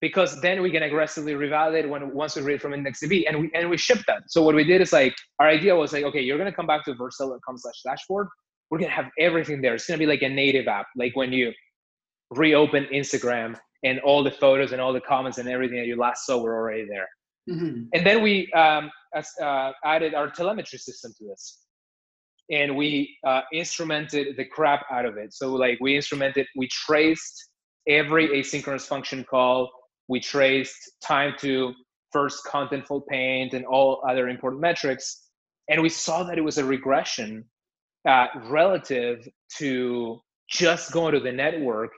S2: because then we can aggressively revalidate when once we read from IndexedDB and we and we ship that. So what we did is like our idea was like, okay, you're gonna come back to vercel.com slash dashboard. We're gonna have everything there. It's gonna be like a native app, like when you reopen Instagram and all the photos and all the comments and everything that you last saw were already there. Mm-hmm. And then we um, uh, added our telemetry system to this. And we uh, instrumented the crap out of it. So like we instrumented, we traced every asynchronous function call we traced time to first contentful paint and all other important metrics. And we saw that it was a regression uh, relative to just going to the network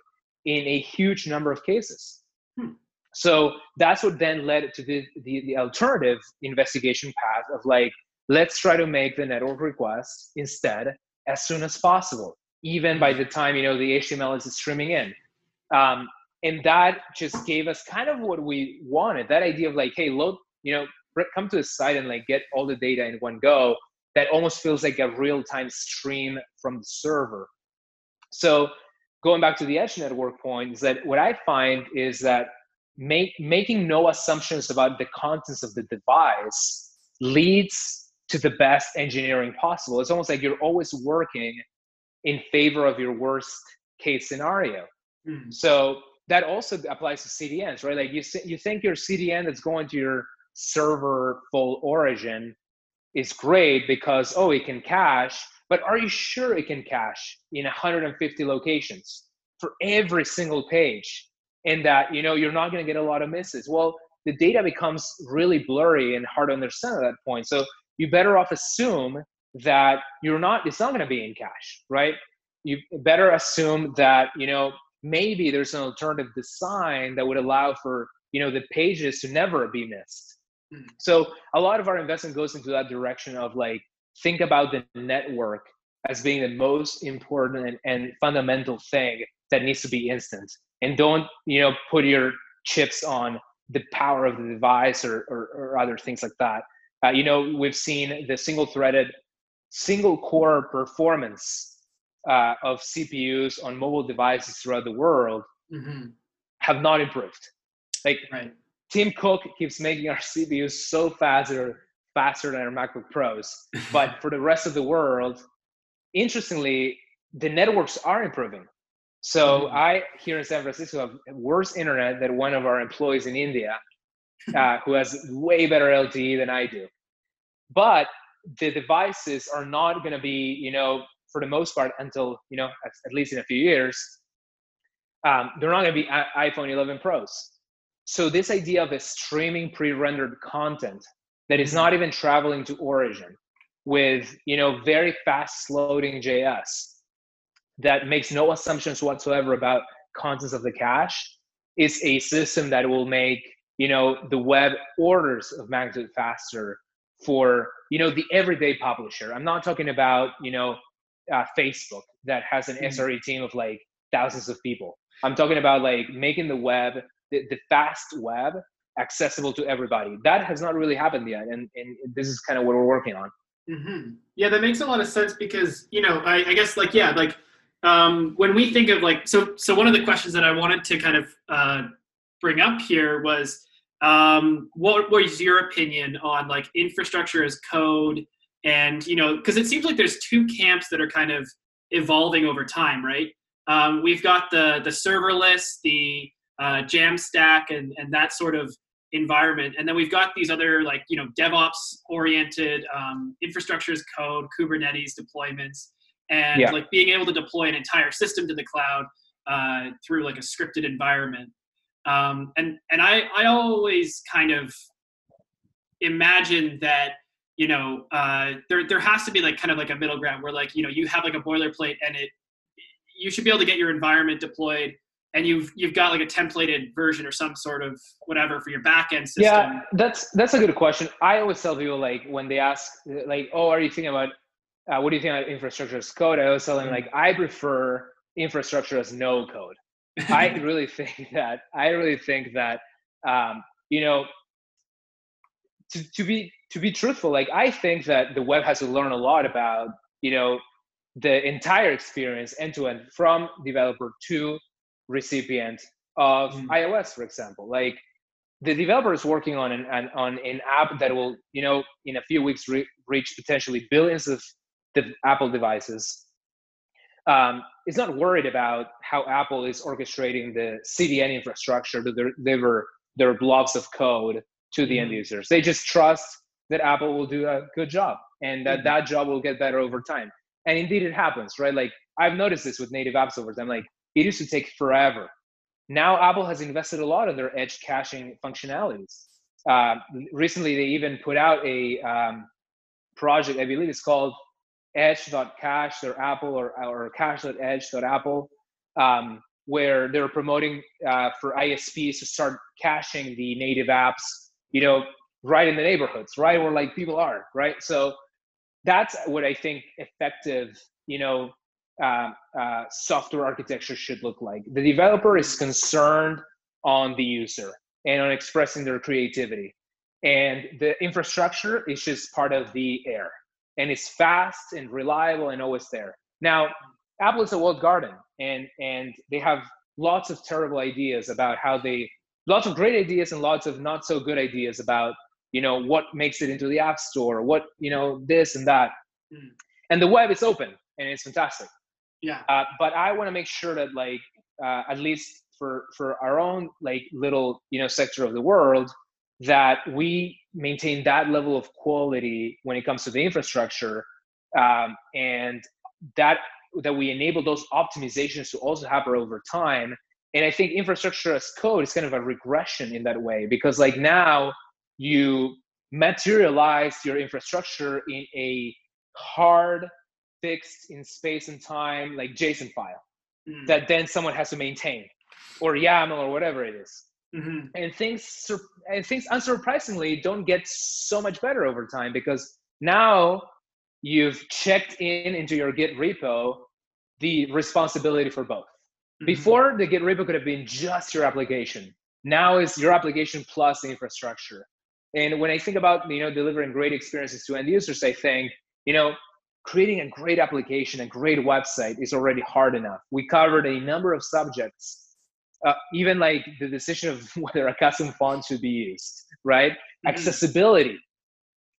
S2: in a huge number of cases. Hmm. So that's what then led to the, the, the, alternative investigation path of like, let's try to make the network request instead as soon as possible, even by the time you know the HTML is streaming in. Um, and that just gave us kind of what we wanted that idea of like hey load you know come to the site and like get all the data in one go that almost feels like a real-time stream from the server. So going back to the edge network point is that what i find is that make, making no assumptions about the contents of the device leads to the best engineering possible. It's almost like you're always working in favor of your worst case scenario. Mm-hmm. so that also applies to CDNs, right? Like you you think your CDN that's going to your server full origin is great because oh it can cache, but are you sure it can cache in 150 locations for every single page? And that you know you're not going to get a lot of misses. Well, the data becomes really blurry and hard to understand at that point. So you better off assume that you're not it's not going to be in cache, right? You better assume that you know maybe there's an alternative design that would allow for you know the pages to never be missed. Mm. so a lot of our investment goes into that direction of like think about the network as being the most important and, and fundamental thing that needs to be instant. And don't you know put your chips on the power of the device or, or, or other things like that. Uh, you know we've seen the single threaded single core performance uh, of CPUs on mobile devices throughout the world mm-hmm. have not improved. Like right. Tim Cook keeps making our CPUs so faster, faster than our MacBook Pros, but for the rest of the world, interestingly, the networks are improving. So mm-hmm. I here in San Francisco have worse internet than one of our employees in India, uh, who has way better LTE than I do. But the devices are not going to be, you know, for the most part until you know at, at least in a few years um, they're not going to be iphone 11 pros. So this idea of a streaming pre-rendered content that is not even traveling to origin with you know very fast loading js that makes no assumptions whatsoever about contents of the cache is a system that will make you know the web orders of magnitude faster for you know the everyday publisher. I'm not talking about you know uh, facebook that has an mm-hmm. sre team of like thousands of people i'm talking about like making the web the, the fast web accessible to everybody that has not really happened yet and, and this is kind of what we're working on
S1: mm-hmm. yeah that makes a lot of sense because you know I, I guess like yeah like um, when we think of like so so one of the questions that i wanted to kind of uh, bring up here was um, what was your opinion on like infrastructure as code and you know because it seems like there's two camps that are kind of evolving over time right? Um, we've got the the serverless the uh, jamstack and and that sort of environment. And then we've got these other like you know devops oriented um, infrastructure as code kubernetes deployments and yeah. like being able to deploy an entire system to the cloud uh, through like a scripted environment. Um, and and I I always kind of imagine that you know uh, there there has to be like kind of like a middle ground where like you know you have like a boilerplate and it you should be able to get your environment deployed and you've you've got like a templated version or some sort of whatever for your backend system.
S2: Yeah, that's that's a good question. I always tell people like when they ask like, oh, are you thinking about uh, what do you think about infrastructure as code? I always tell them mm-hmm. like I prefer infrastructure as no code. I really think that I really think that um, you know to, to be to be truthful, like I think that the web has to learn a lot about you know the entire experience end to end from developer to recipient of mm. iOS, for example. Like the developer is working on an, an, on an app that will you know in a few weeks re- reach potentially billions of the Apple devices um, is not worried about how Apple is orchestrating the CDN infrastructure to deliver their blocks of code to the mm-hmm. end users. They just trust that Apple will do a good job and that mm-hmm. that job will get better over time. And indeed, it happens, right? Like I've noticed this with native apps over time. Like it used to take forever. Now Apple has invested a lot in their edge caching functionalities. Uh, recently, they even put out a um, project, I believe it's called edge.cache or Apple or, or cache.edge.apple, um, where they're promoting uh, for ISPs to start caching the native apps, you know, right in the neighborhoods, right where like people are, right? So that's what I think effective, you know, uh, uh, software architecture should look like. The developer is concerned on the user and on expressing their creativity. And the infrastructure is just part of the air and it's fast and reliable and always there. Now, Apple is a walled garden, and and they have lots of terrible ideas about how they, lots of great ideas and lots of not so good ideas about you know what makes it into the App Store, what you know this and that, mm. and the web is open and it's fantastic.
S1: Yeah.
S2: Uh, but I want to make sure that like uh, at least for for our own like little you know sector of the world that we maintain that level of quality when it comes to the infrastructure um, and that that we enable those optimizations to also happen over time and i think infrastructure as code is kind of a regression in that way because like now you materialize your infrastructure in a hard fixed in space and time like json file mm. that then someone has to maintain or yaml or whatever it is Mm-hmm. And things and things unsurprisingly don't get so much better over time because now you've checked in into your Git repo the responsibility for both. Mm-hmm. Before the Git repo could have been just your application. Now it's your application plus the infrastructure. And when I think about you know delivering great experiences to end users, I think you know creating a great application, a great website is already hard enough. We covered a number of subjects uh, even like the decision of whether a custom font should be used, right? Mm-hmm. Accessibility.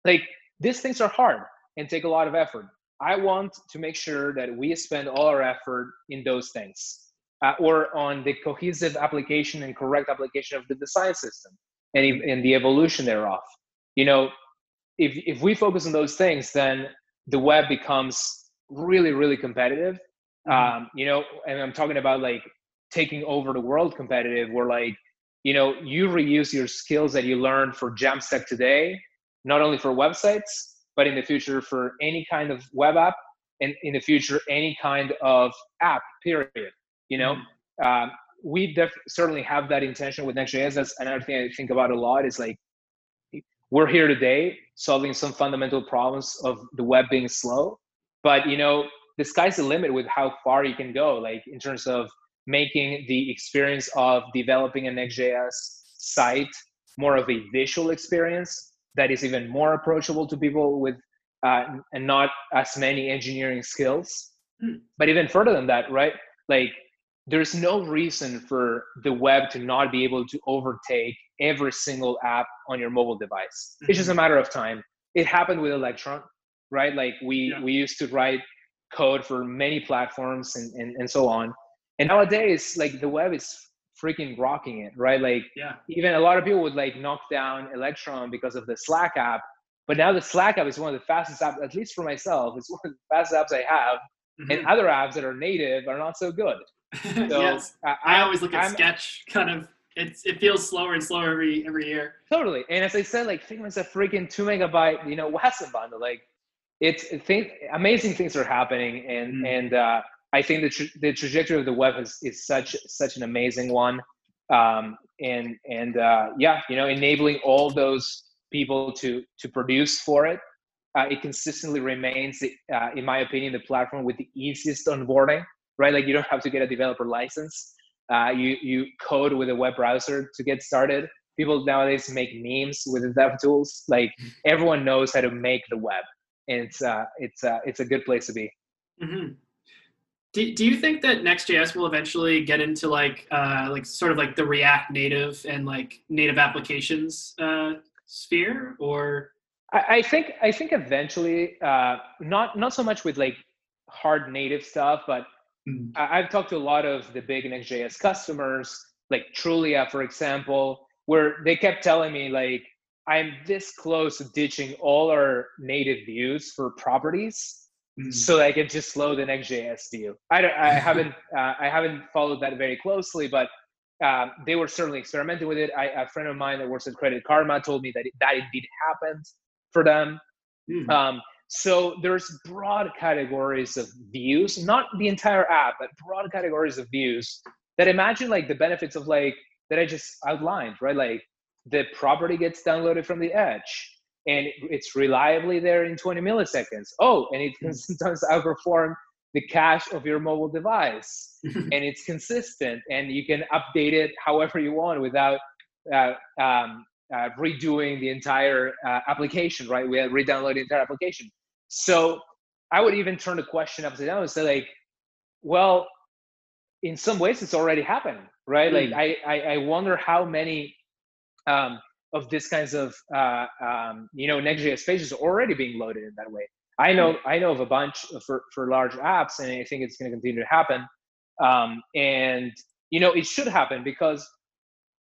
S2: Like these things are hard and take a lot of effort. I want to make sure that we spend all our effort in those things uh, or on the cohesive application and correct application of the design system and, and the evolution thereof. You know, if, if we focus on those things, then the web becomes really, really competitive. Mm-hmm. Um, you know, and I'm talking about like taking over the world competitive where like you know you reuse your skills that you learned for jamstack today not only for websites but in the future for any kind of web app and in the future any kind of app period you know mm-hmm. um, we def- certainly have that intention with Next.js. That's another thing I think about a lot. Is like we're here today solving some fundamental problems of the web being slow, but you know the sky's the limit with how far you can go. Like in terms of making the experience of developing a Next.js site more of a visual experience that is even more approachable to people with uh, and not as many engineering skills. Mm. But even further than that, right? Like there's no reason for the web to not be able to overtake every single app on your mobile device. Mm-hmm. It's just a mm-hmm. matter of time. It happened with Electron, right? Like we yeah. we used to write code for many platforms and, and, and so on. And nowadays, like the web is freaking rocking it, right? Like
S1: yeah.
S2: even a lot of people would like knock down Electron because of the Slack app. But now the Slack app is one of the fastest apps, at least for myself, it's one of the fastest apps I have. Mm-hmm. And other apps that are native are not so good.
S1: So yes. I, I, always look at I'm, Sketch kind of it's it feels slower and slower every every year.
S2: Totally. And as I said, like Figma's a freaking two megabyte, you know, WASM bundle. Like it's things amazing things are happening and mm. and uh I think the, tra- the trajectory of the web is, is such such an amazing one, um, and and uh, yeah, you know, enabling all those people to to produce for it. Uh, it consistently remains, uh, in my opinion, the platform with the easiest onboarding. Right, like you don't have to get a developer license. Uh, you you code with a web browser to get started. People nowadays make memes with the dev tools. Like everyone knows how to make the web, and it's uh, it's uh, it's a good place to be.
S1: Mm-hmm. Do, do you think that Next.js will eventually get into like uh, like sort of like the React Native and like native applications uh, sphere, or?
S2: I, I think I think eventually, uh, not not so much with like hard native stuff, but mm. I, I've talked to a lot of the big Next.js customers, like Trulia, for example, where they kept telling me like I'm this close to ditching all our native views for properties mm-hmm. so I can just slow the Next.js view. I, don't, I haven't uh, I haven't followed that very closely, but um, they were certainly experimenting with it. I, a friend of mine that works at Credit Karma told me that it, that indeed happened for them. Mm-hmm. Um, so there's broad categories of views, not the entire app, but broad categories of views that imagine like the benefits of like that I just outlined, right? Like the property gets downloaded from the edge and it's reliably there in 20 milliseconds. Oh, and it can sometimes outperform the cache of your mobile device, and it's consistent, and you can update it however you want without uh, um, uh, redoing the entire uh, application, right? We re-download the entire application. So I would even turn the question upside down and say, like, well, in some ways, it's already happened, right? Mm. Like, hmm. I, I, I wonder how many um, of this kinds of uh, um, you know Next.js pages are already being loaded in that way. I know I know of a bunch for for large apps, and I think it's going to continue to happen. Um, and you know it should happen because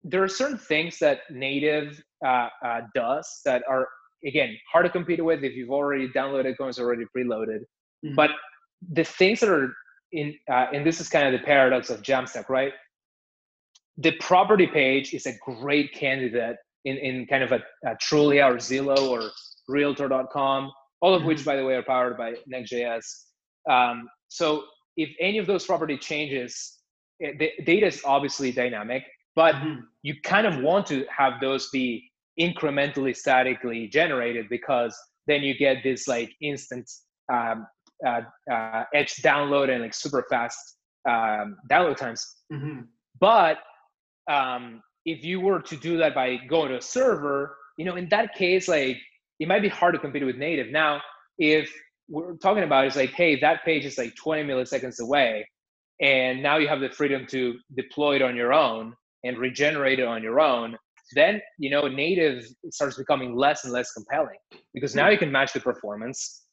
S2: there are certain things that native uh, uh, does that are again hard to compete with if you've already downloaded it's already preloaded. Mm-hmm. But the things that are in uh, and this is kind of the paradox of Jamstack, right? The property page is a great candidate in, in kind of a, a Trulia or Zillow or Realtor.com, all of which, mm-hmm. by the way, are powered by Next.js. Um, so if any of those property changes, eh, the data is obviously dynamic, but mm-hmm. you kind of want to have those be incrementally statically generated because then you get this like instant um, uh, uh, edge download and like super fast um, download times. Mm-hmm. But um, if you were to do that by going to a server, you know, in that case, like it might be hard to compete with native. Now, if we're talking about is like, hey, that page is like 20 milliseconds away, and now you have the freedom to deploy it on your own and regenerate it on your own, then you know native starts becoming less and less compelling because now you can match the performance.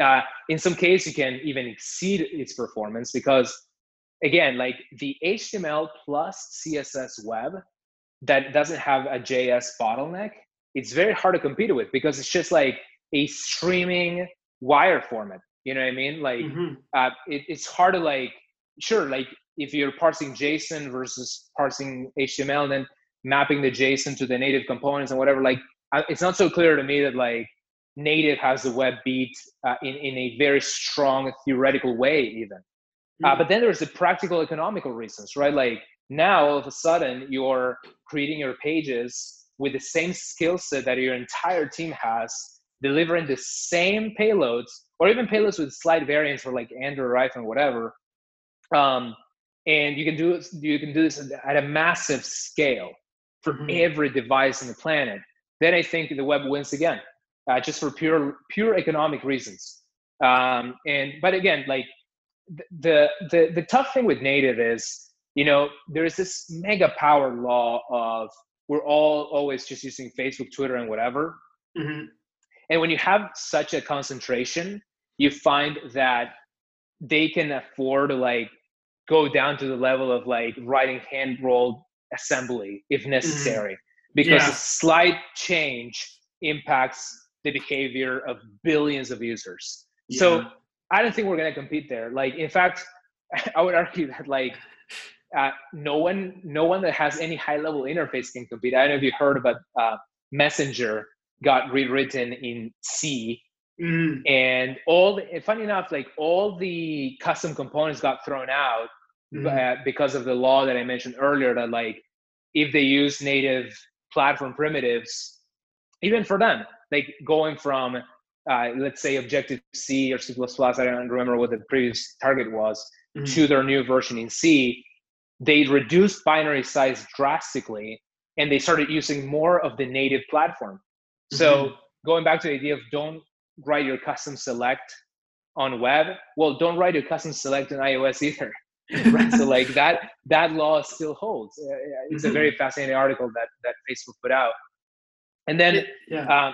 S2: Uh, in some case, you can even exceed its performance because again, like the HTML plus CSS web that doesn't have a JS bottleneck, it's very hard to compete with because it's just like a streaming wire format. You know what I mean? Like mm-hmm. uh, it, it's hard to like, sure, like if you're parsing JSON versus parsing HTML and then mapping the JSON to the native components and whatever, like it's not so clear to me that like native has the web beat uh, in, in a very strong theoretical way even Uh, but then there's the practical economical reasons, right? Like now all of a sudden you're creating your pages with the same skill set that your entire team has, delivering the same payloads or even payloads with slight variants for like Android or iPhone, whatever. Um, and you can do you can do this at a massive scale for mm-hmm. every device on the planet. Then I think the web wins again, uh, just for pure pure economic reasons. Um, and but again, like the the the tough thing with native is you know there is this mega power law of we're all always just using facebook twitter and whatever mm-hmm. and when you have such a concentration you find that they can afford to like go down to the level of like writing hand rolled assembly if mm-hmm. necessary mm-hmm. because yeah. a slight change impacts the behavior of billions of users yeah. so I don't think we're going to compete there. Like, in fact, I would argue that like uh, no one, no one that has any high level interface can compete. I don't know if you heard about uh, Messenger got rewritten in C, mm. and all. The, funny enough, like all the custom components got thrown out mm. uh, because of the law that I mentioned earlier. That like if they use native platform primitives, even for them, like going from uh, let's say Objective C or C++, I don't remember what the previous target was, mm-hmm. to their new version in C, they reduced binary size drastically and they started using more of the native platform. Mm-hmm. So going back to the idea of don't write your custom select on web, well, don't write your custom select on iOS either. right? so like that that law still holds. Uh, it's mm-hmm. a very fascinating article that that Facebook put out. And then yeah. uh,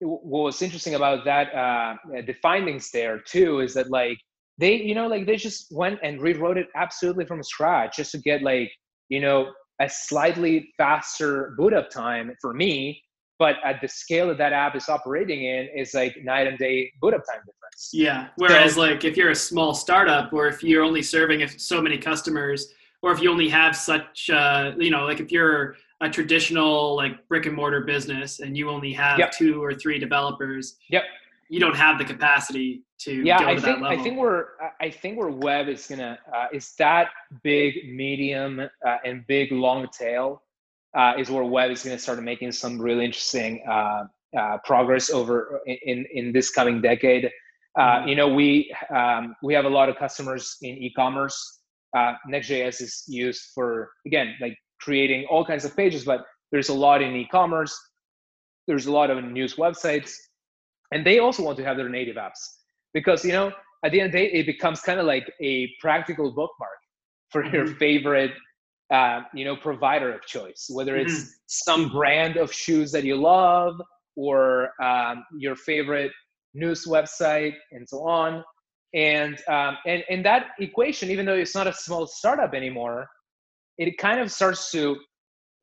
S2: what was interesting about that uh, the findings there too is that like they you know like they just went and rewrote it absolutely from scratch just to get like you know a slightly faster boot up time for me but at the scale that that app is operating in is like night and day boot up time difference.
S1: Yeah whereas so, like if you're a small startup or if you're only serving so many customers or if you only have such uh, you know like if you're a traditional like brick and mortar business and you only have yep. two or three developers
S2: yep.
S1: you don't have the capacity to
S2: yeah i think i think we're i think where web is gonna uh, is that big medium uh, and big long tail uh, is where web is going to start making some really interesting uh, uh, progress over in in this coming decade uh, mm-hmm. you know we um, we have a lot of customers in e-commerce next.js is used for again like creating all kinds of pages, but there's a lot in e-commerce. There's a lot of news websites, and they also want to have their native apps because you know at the end of the day it becomes kind of like a practical bookmark for mm-hmm. your favorite uh, you know provider of choice, whether it's mm-hmm. some brand of shoes that you love or um, your favorite news website and so on. And um, and and that equation, even though it's not a small startup anymore, it kind of starts to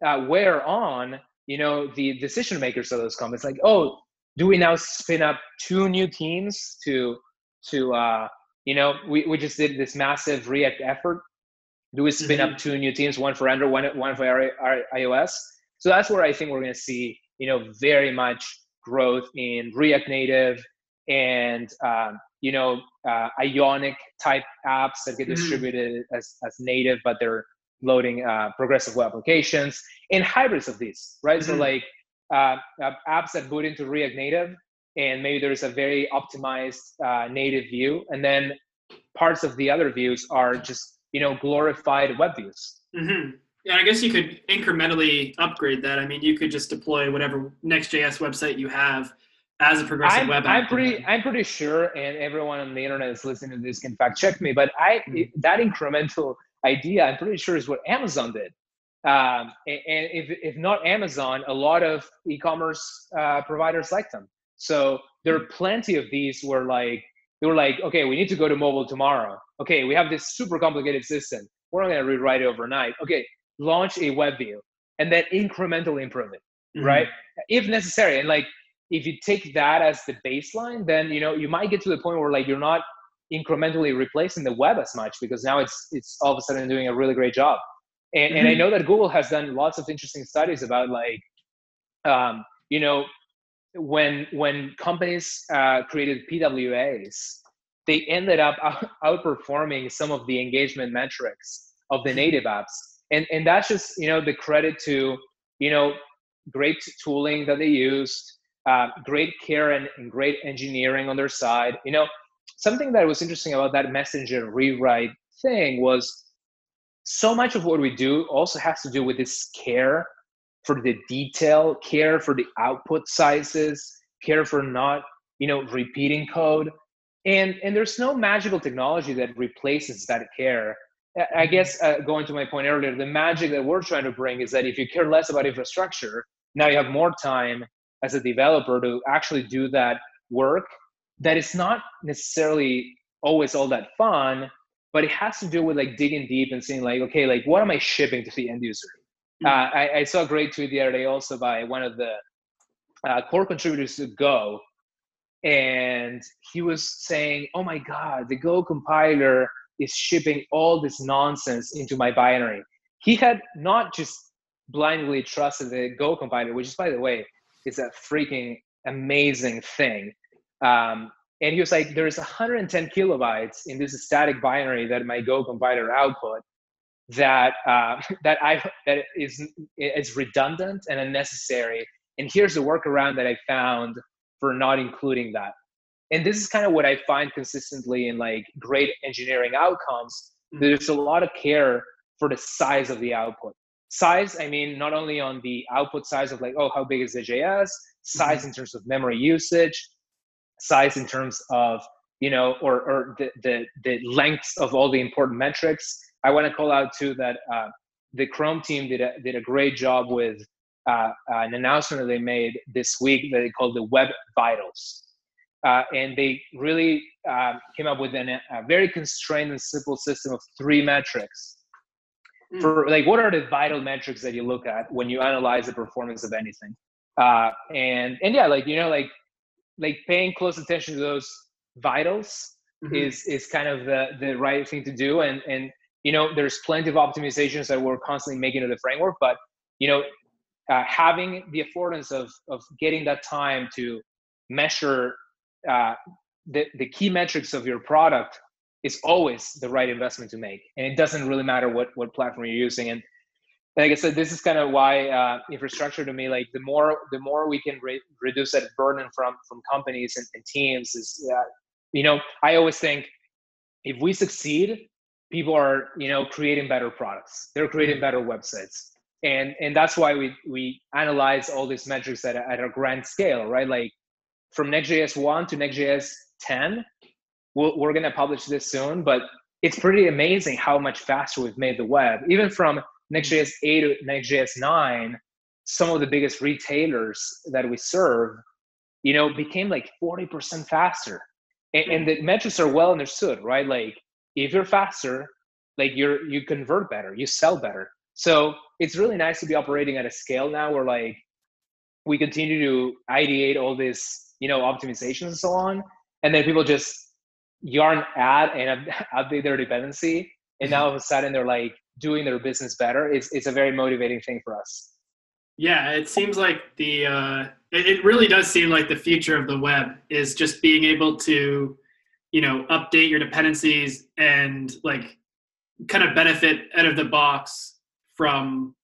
S2: uh, wear on you know the decision makers of those companies like oh do we now spin up two new teams to to uh you know we, we just did this massive react effort do we spin mm-hmm. up two new teams one for android one, one for our, our ios so that's where i think we're going to see you know very much growth in react native and um, you know uh, ionic type apps that get mm-hmm. distributed mm-hmm. as, as native but they're loading uh, progressive web applications and hybrids of these, right? Mm-hmm. So like uh, uh, apps that boot into React Native, and maybe there's a very optimized uh, native view, and then parts of the other views are just you know glorified web views.
S1: Mm-hmm. Yeah, I guess you could incrementally upgrade that. I mean, you could just deploy whatever Next.js website you have as a progressive
S2: I'm,
S1: web
S2: app. I'm pretty, I'm pretty sure, and everyone on the internet is listening to this can fact check me. But I mm-hmm. that incremental idea, I'm pretty sure is what Amazon did. Um, and, and, if, if not Amazon, a lot of e-commerce uh, providers like them. So there are plenty of these where like they were like, okay, we need to go to mobile tomorrow. Okay, we have this super complicated system. We're not going to rewrite it overnight. Okay, launch a web view and then incrementally improve it, mm-hmm. right? If necessary. And like if you take that as the baseline, then you know you might get to the point where like you're not incrementally replacing the web as much because now it's it's all of a sudden doing a really great job. And, mm-hmm. and I mm-hmm. know that Google has done lots of interesting studies about like, um, you know, when when companies uh, created PWAs, they ended up outperforming some of the engagement metrics of the native apps. And, and that's just, you know, the credit to, you know, great tooling that they used, uh, great care and, and great engineering on their side. You know, something that was interesting about that messenger rewrite thing was so much of what we do also has to do with this care for the detail, care for the output sizes, care for not, you know, repeating code. And and there's no magical technology that replaces that care. I mm-hmm. guess uh, going to my point earlier, the magic that we're trying to bring is that if you care less about infrastructure, now you have more time as a developer to actually do that work that is not necessarily always all that fun, but it has to do with like digging deep and seeing like, okay, like what am I shipping to the end user? Mm-hmm. Uh, I, I, saw a great tweet the other day also by one of the uh, core contributors to Go, and he was saying, "Oh my God, the Go compiler is shipping all this nonsense into my binary." He had not just blindly trusted the Go compiler, which is, by the way, is a freaking amazing thing. Um, and he was like, "There's 110 kilobytes in this static binary that my Go compiler output." that uh, that I that is is redundant and unnecessary. And here's the workaround that I found for not including that. And this is kind of what I find consistently in like great engineering outcomes. Mm-hmm. There's a lot of care for the size of the output. Size, I mean, not only on the output size of like, oh, how big is the JS, size mm-hmm. in terms of memory usage, size in terms of, you know, or, or the, the, the length of all the important metrics, I want to call out too that uh, the Chrome team did a, did a great job with uh, an announcement that they made this week that they called the Web Vitals. Uh, and they really um, came up with an, a very constrained and simple system of three metrics. Mm. For like, what are the vital metrics that you look at when you analyze the performance of anything? Uh, and and yeah, like you know, like like paying close attention to those vitals mm-hmm. is is kind of the the right thing to do. And and you know, there's plenty of optimizations that we're constantly making to the framework, but you know, uh, having the affordance of of getting that time to measure uh, the the key metrics of your product is always the right investment to make, and it doesn't really matter what what platform you're using. And like I said, this is kind of why uh, infrastructure to me, like the more the more we can re- reduce that burden from from companies and, and teams is, uh, you know, I always think if we succeed people are you know creating better products they're creating mm-hmm. better websites and and that's why we we analyze all these metrics at a, at a grand scale right? Like from nextjs 1 to nextjs 10 we'll, we're going to publish this soon but it's pretty amazing how much faster we've made the web. Even from nextjs 8 to nextjs 9 some of the biggest retailers that we serve you know became like 40% faster. And, and the metrics are well understood right? Like if you're faster like you're you convert better you sell better so it's really nice to be operating at a scale now where like we continue to ideate all this you know optimizations and so on and then people just yarn add and update their dependency and now all of a sudden they're like doing their business better. It's, it's a very motivating thing for us.
S1: Yeah it seems like the uh, it, it really does seem like the future of the web is just being able to you know update your dependencies and like kind of benefit out of the box from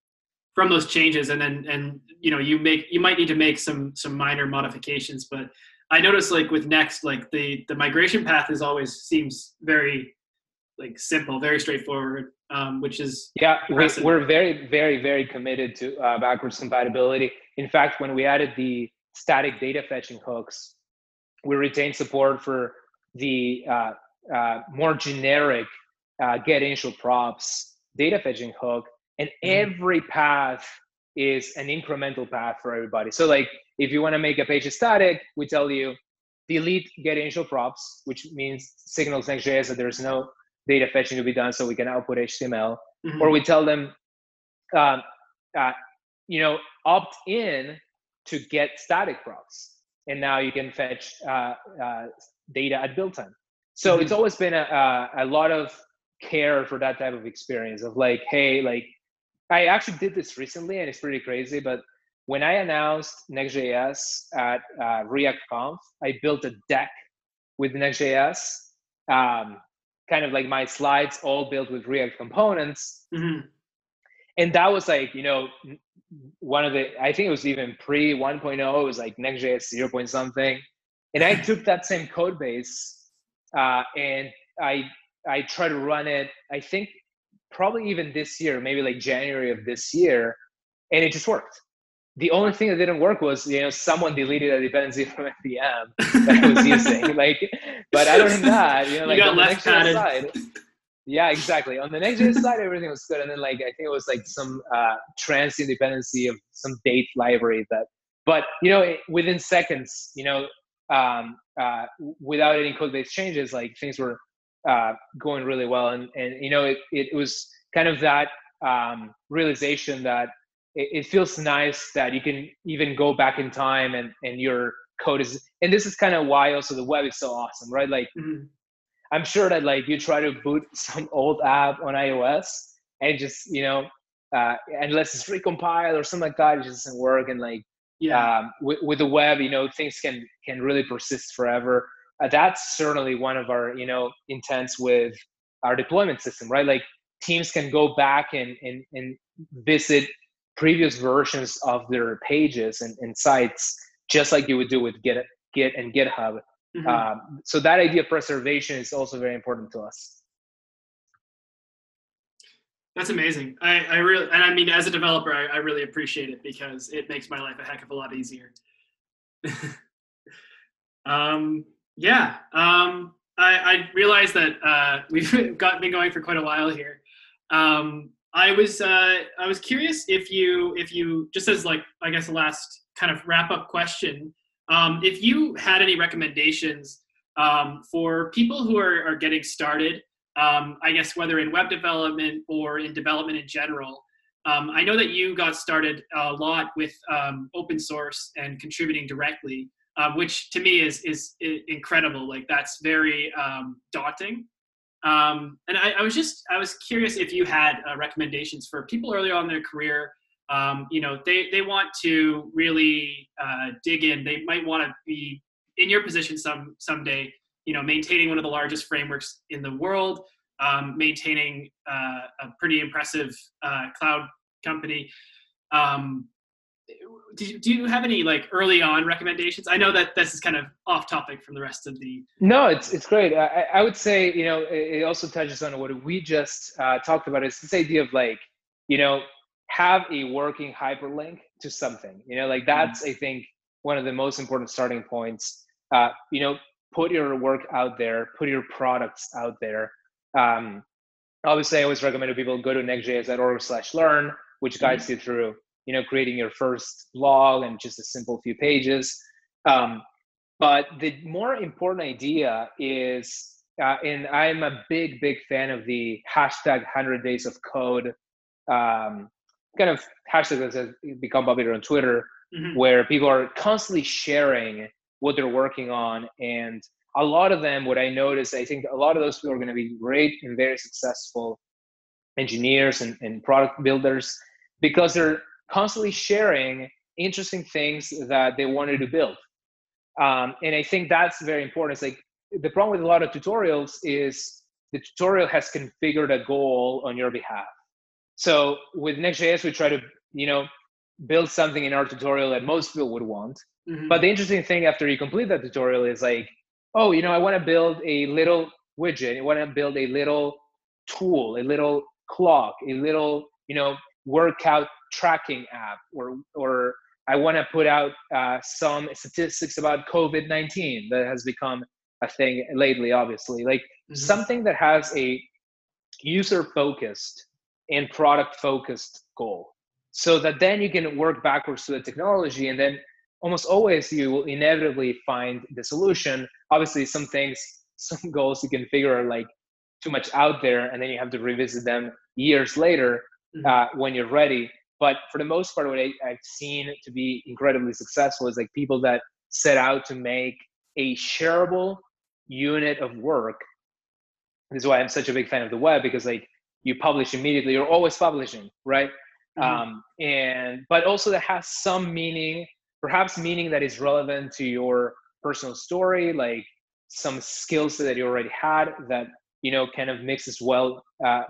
S1: from those changes. And then and you know you make you might need to make some some minor modifications but i noticed like with next like the the migration path is always seems very like simple very straightforward um, which is
S2: yeah we're, we're very very very committed to uh, backwards compatibility. In fact when we added the static data fetching hooks we retained support for the uh, uh, more generic uh, get initial props data fetching hook, and mm-hmm. every path is an incremental path for everybody. So like if you want to make a page static, we tell you delete get initial props, which means signals Next.js that there's no data fetching to be done, so we can output HTML. Mm-hmm. Or we tell them, um, uh, you know, opt in to get static props, and now you can fetch uh, uh, data at build time. So mm-hmm. it's always been a, a, a lot of care for that type of experience of like, hey, like I actually did this recently and it's pretty crazy, but when I announced Next.js at uh, React Conf, I built a deck with Next.js um, kind of like my slides all built with React components. Mm-hmm. And that was like, you know, one of the, I think it was even pre 1.0, it was like Next.js 0. Point something. And I took that same code base uh, and I, I tried to run it, I think probably even this year, maybe like January of this year, and it just worked the only thing that didn't work was you know someone deleted a dependency from npm that I was using. like, but other than that, you know, like
S1: you
S2: on the
S1: next side,
S2: yeah, exactly. On the Next.js side, everything was good, and then like I think it was like some uh, transient dependency of some date library that, but you know, it, within seconds, you know, um, uh, without any code based changes, like things were uh, going really well, and and you know, it it was kind of that um, realization that it, it, feels nice that you can even go back in time and and your code is and this is kind of why also the web is so awesome right? Like mm-hmm. i'm sure that like you try to boot some old app on ios and just you know uh, unless it's recompiled or something like that it just doesn't work. And like yeah. um, with, with the web you know things can can really persist forever uh, that's certainly one of our you know intents with our deployment system right like teams can go back and and, and visit previous versions of their pages and, and sites, just like you would do with Git, Git and GitHub. Mm-hmm. Um, so that idea of preservation is also very important to us.
S1: That's amazing. I, I really, and I mean, as a developer, I, I really appreciate it because it makes my life a heck of a lot easier. um, yeah. Um, I, I realize that uh, we've got been going for quite a while here. Um, I was uh, I was curious if you if you just as like I guess the last kind of wrap up question, um, if you had any recommendations um, for people who are, are getting started, um, I guess whether in web development or in development in general. Um, I know that you got started a lot with um, open source and contributing directly, uh, which to me is is incredible. Like that's very um, daunting. Um, and I, I, was just I was curious if you had uh, recommendations for people earlier on in their career. Um, you know, they they want to really uh, dig in. They might want to be in your position some someday. You know, maintaining one of the largest frameworks in the world, um, maintaining uh, a pretty impressive uh, cloud company. Um, do you, do you have any like early on recommendations? I know that this is kind of off topic from the rest of the.
S2: No, it's it's great. I, I would say you know it also touches on what we just uh, talked about. Is this idea of like you know have a working hyperlink to something. You know, like mm-hmm. that's mm-hmm. I think one of the most important starting points. Uh, you know, put your work out there, put your products out there. Um, obviously, I always recommend to people go to nextjs.org/learn, which guides mm-hmm. you through you know creating your first blog and just a simple few pages um, but the more important idea is uh, and i'm a big big fan of the hashtag 100 days of code um, kind of hashtag that has become popular on twitter mm-hmm. where people are constantly sharing what they're working on and a lot of them what i notice i think a lot of those people are going to be great and very successful engineers and, and product builders because they're constantly sharing interesting things that they wanted to build. Um, and I think that's very important. It's like the problem with a lot of tutorials is the tutorial has configured a goal on your behalf. So with Next.js, we try to, you know, build something in our tutorial that most people would want. Mm-hmm. But the interesting thing after you complete that tutorial is like, oh, you know, I want to build a little widget. I want to build a little tool, a little clock, a little, you know, workout tracking app or or I want to put out uh, some statistics about COVID 19 that has become a thing lately, obviously. Like mm-hmm. something that has a user focused and product focused goal. So that then you can work backwards to the technology and then almost always you will inevitably find the solution. Obviously, some things, some goals you can figure are like too much out there and then you have to revisit them years later mm-hmm. uh, when you're ready but for the most part, what I, I've seen to be incredibly successful is like people that set out to make a shareable unit of work. This is why I'm such a big fan of the web because like you publish immediately, you're always publishing, right? Mm-hmm. Um, and but also that has some meaning, perhaps meaning that is relevant to your personal story, like some skills that you already had that you know kind of mixes well uh,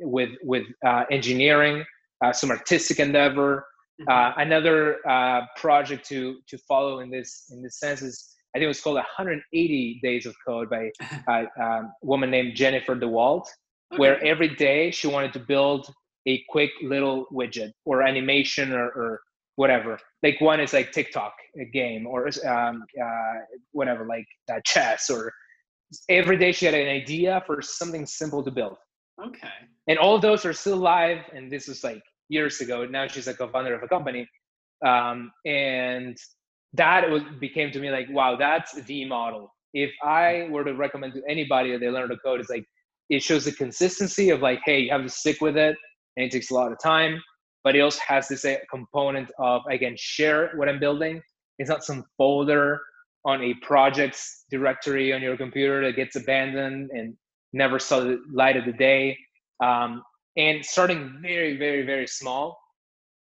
S2: with with uh, engineering, uh, some artistic endeavor. Mm-hmm. Uh, another uh, project to to follow in this in this sense is I think it was called 180 Days of Code by a um, woman named Jennifer DeWalt, okay. where every day she wanted to build a quick little widget or animation or, or whatever. Like one is like TikTok, a game, or um, uh, whatever, like uh, chess, or every day she had an idea for something simple to build.
S1: Okay.
S2: And all those are still live, and this was like years ago. Now she's a founder of a company, um, and that was became to me like, wow, that's the model. If I were to recommend to anybody that they learn to code, it's like it shows the consistency of like, hey, you have to stick with it, and it takes a lot of time. But it also has this uh, component of again share what I'm building. It's not some folder on a projects directory on your computer that gets abandoned and never saw the light of the day. Um, and starting very, very, very small.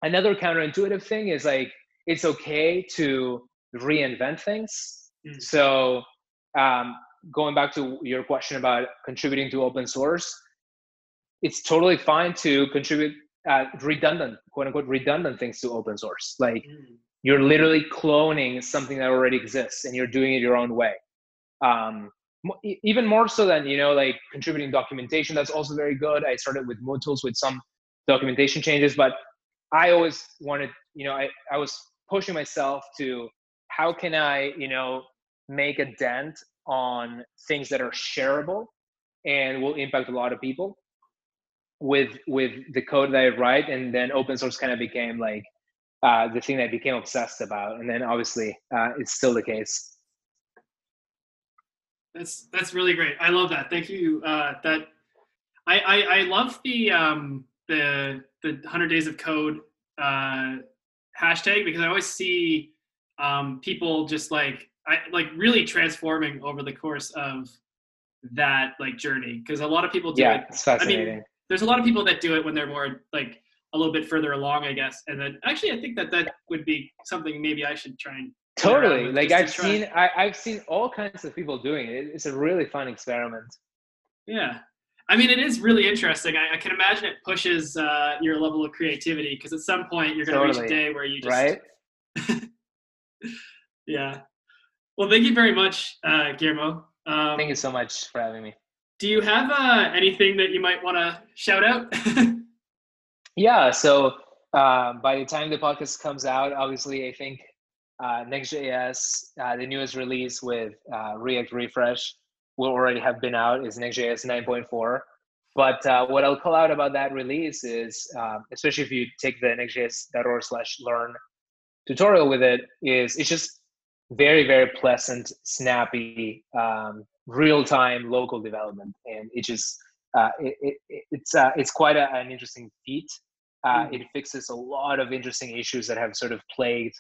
S2: Another counterintuitive thing is like it's okay to reinvent things. Mm. So um, going back to your question about contributing to open source, it's totally fine to contribute uh, redundant, quote unquote, redundant things to open source. Like mm. you're literally cloning something that already exists and you're doing it your own way. Um, even more so than you know like contributing documentation that's also very good. I started with MooTools with some documentation changes but i always wanted you know i, I was pushing myself to how can i you know make a dent on things that are shareable and will impact a lot of people with with the code that i write. And then open source kind of became like uh, the thing that i became obsessed about. And then obviously uh, it's still the case
S1: that's that's really great. I love that. Thank you. Uh, that I, I, I love the um, the the hundred days of code uh, hashtag because I always see um, people just like I like really transforming over the course of that like journey because a lot of people do
S2: yeah,
S1: it.
S2: It's fascinating.
S1: I mean, there's a lot of people that do it when they're more like a little bit further along, I guess. And then actually, I think that that would be something maybe I should try and
S2: totally. like i've seen I, i've seen all kinds of people doing it. It's a really fun experiment.
S1: Yeah. I mean it is really interesting. I, I can imagine it pushes uh, your level of creativity because at some point you're going to totally. reach a day where you just
S2: right?
S1: Yeah. Well thank you very much uh, guillermo.
S2: Um, thank you so much for having me.
S1: do you have uh, anything that you might want to shout out?
S2: Yeah so uh, by the time the podcast comes out obviously i think uh, Next.js, uh, the newest release with uh, React Refresh will already have been out is Next.js 9.4. But uh, what I'll call out about that release is, uh, especially if you take the nextjs.org slash learn tutorial with it, is it's just very, very pleasant, snappy, um, real-time local development. And it just, uh, it, it, it's, uh, it's quite a, an interesting feat. Uh, mm. It fixes a lot of interesting issues that have sort of plagued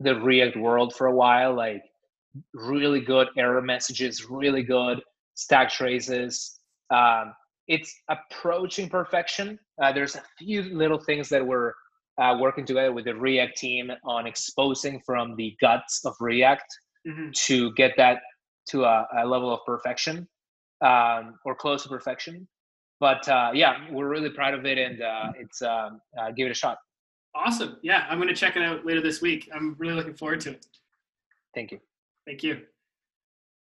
S2: the React world for a while, like really good error messages, really good stack traces. Um, it's approaching perfection. Uh, there's a few little things that we're uh, working together with the React team on exposing from the guts of React mm-hmm. to get that to a, a level of perfection um, or close to perfection. But uh, yeah, we're really proud of it, and uh, it's um, uh, give it a shot.
S1: Awesome. Yeah, I'm going to check it out later this week. I'm really looking forward to it.
S2: Thank you.
S1: Thank you.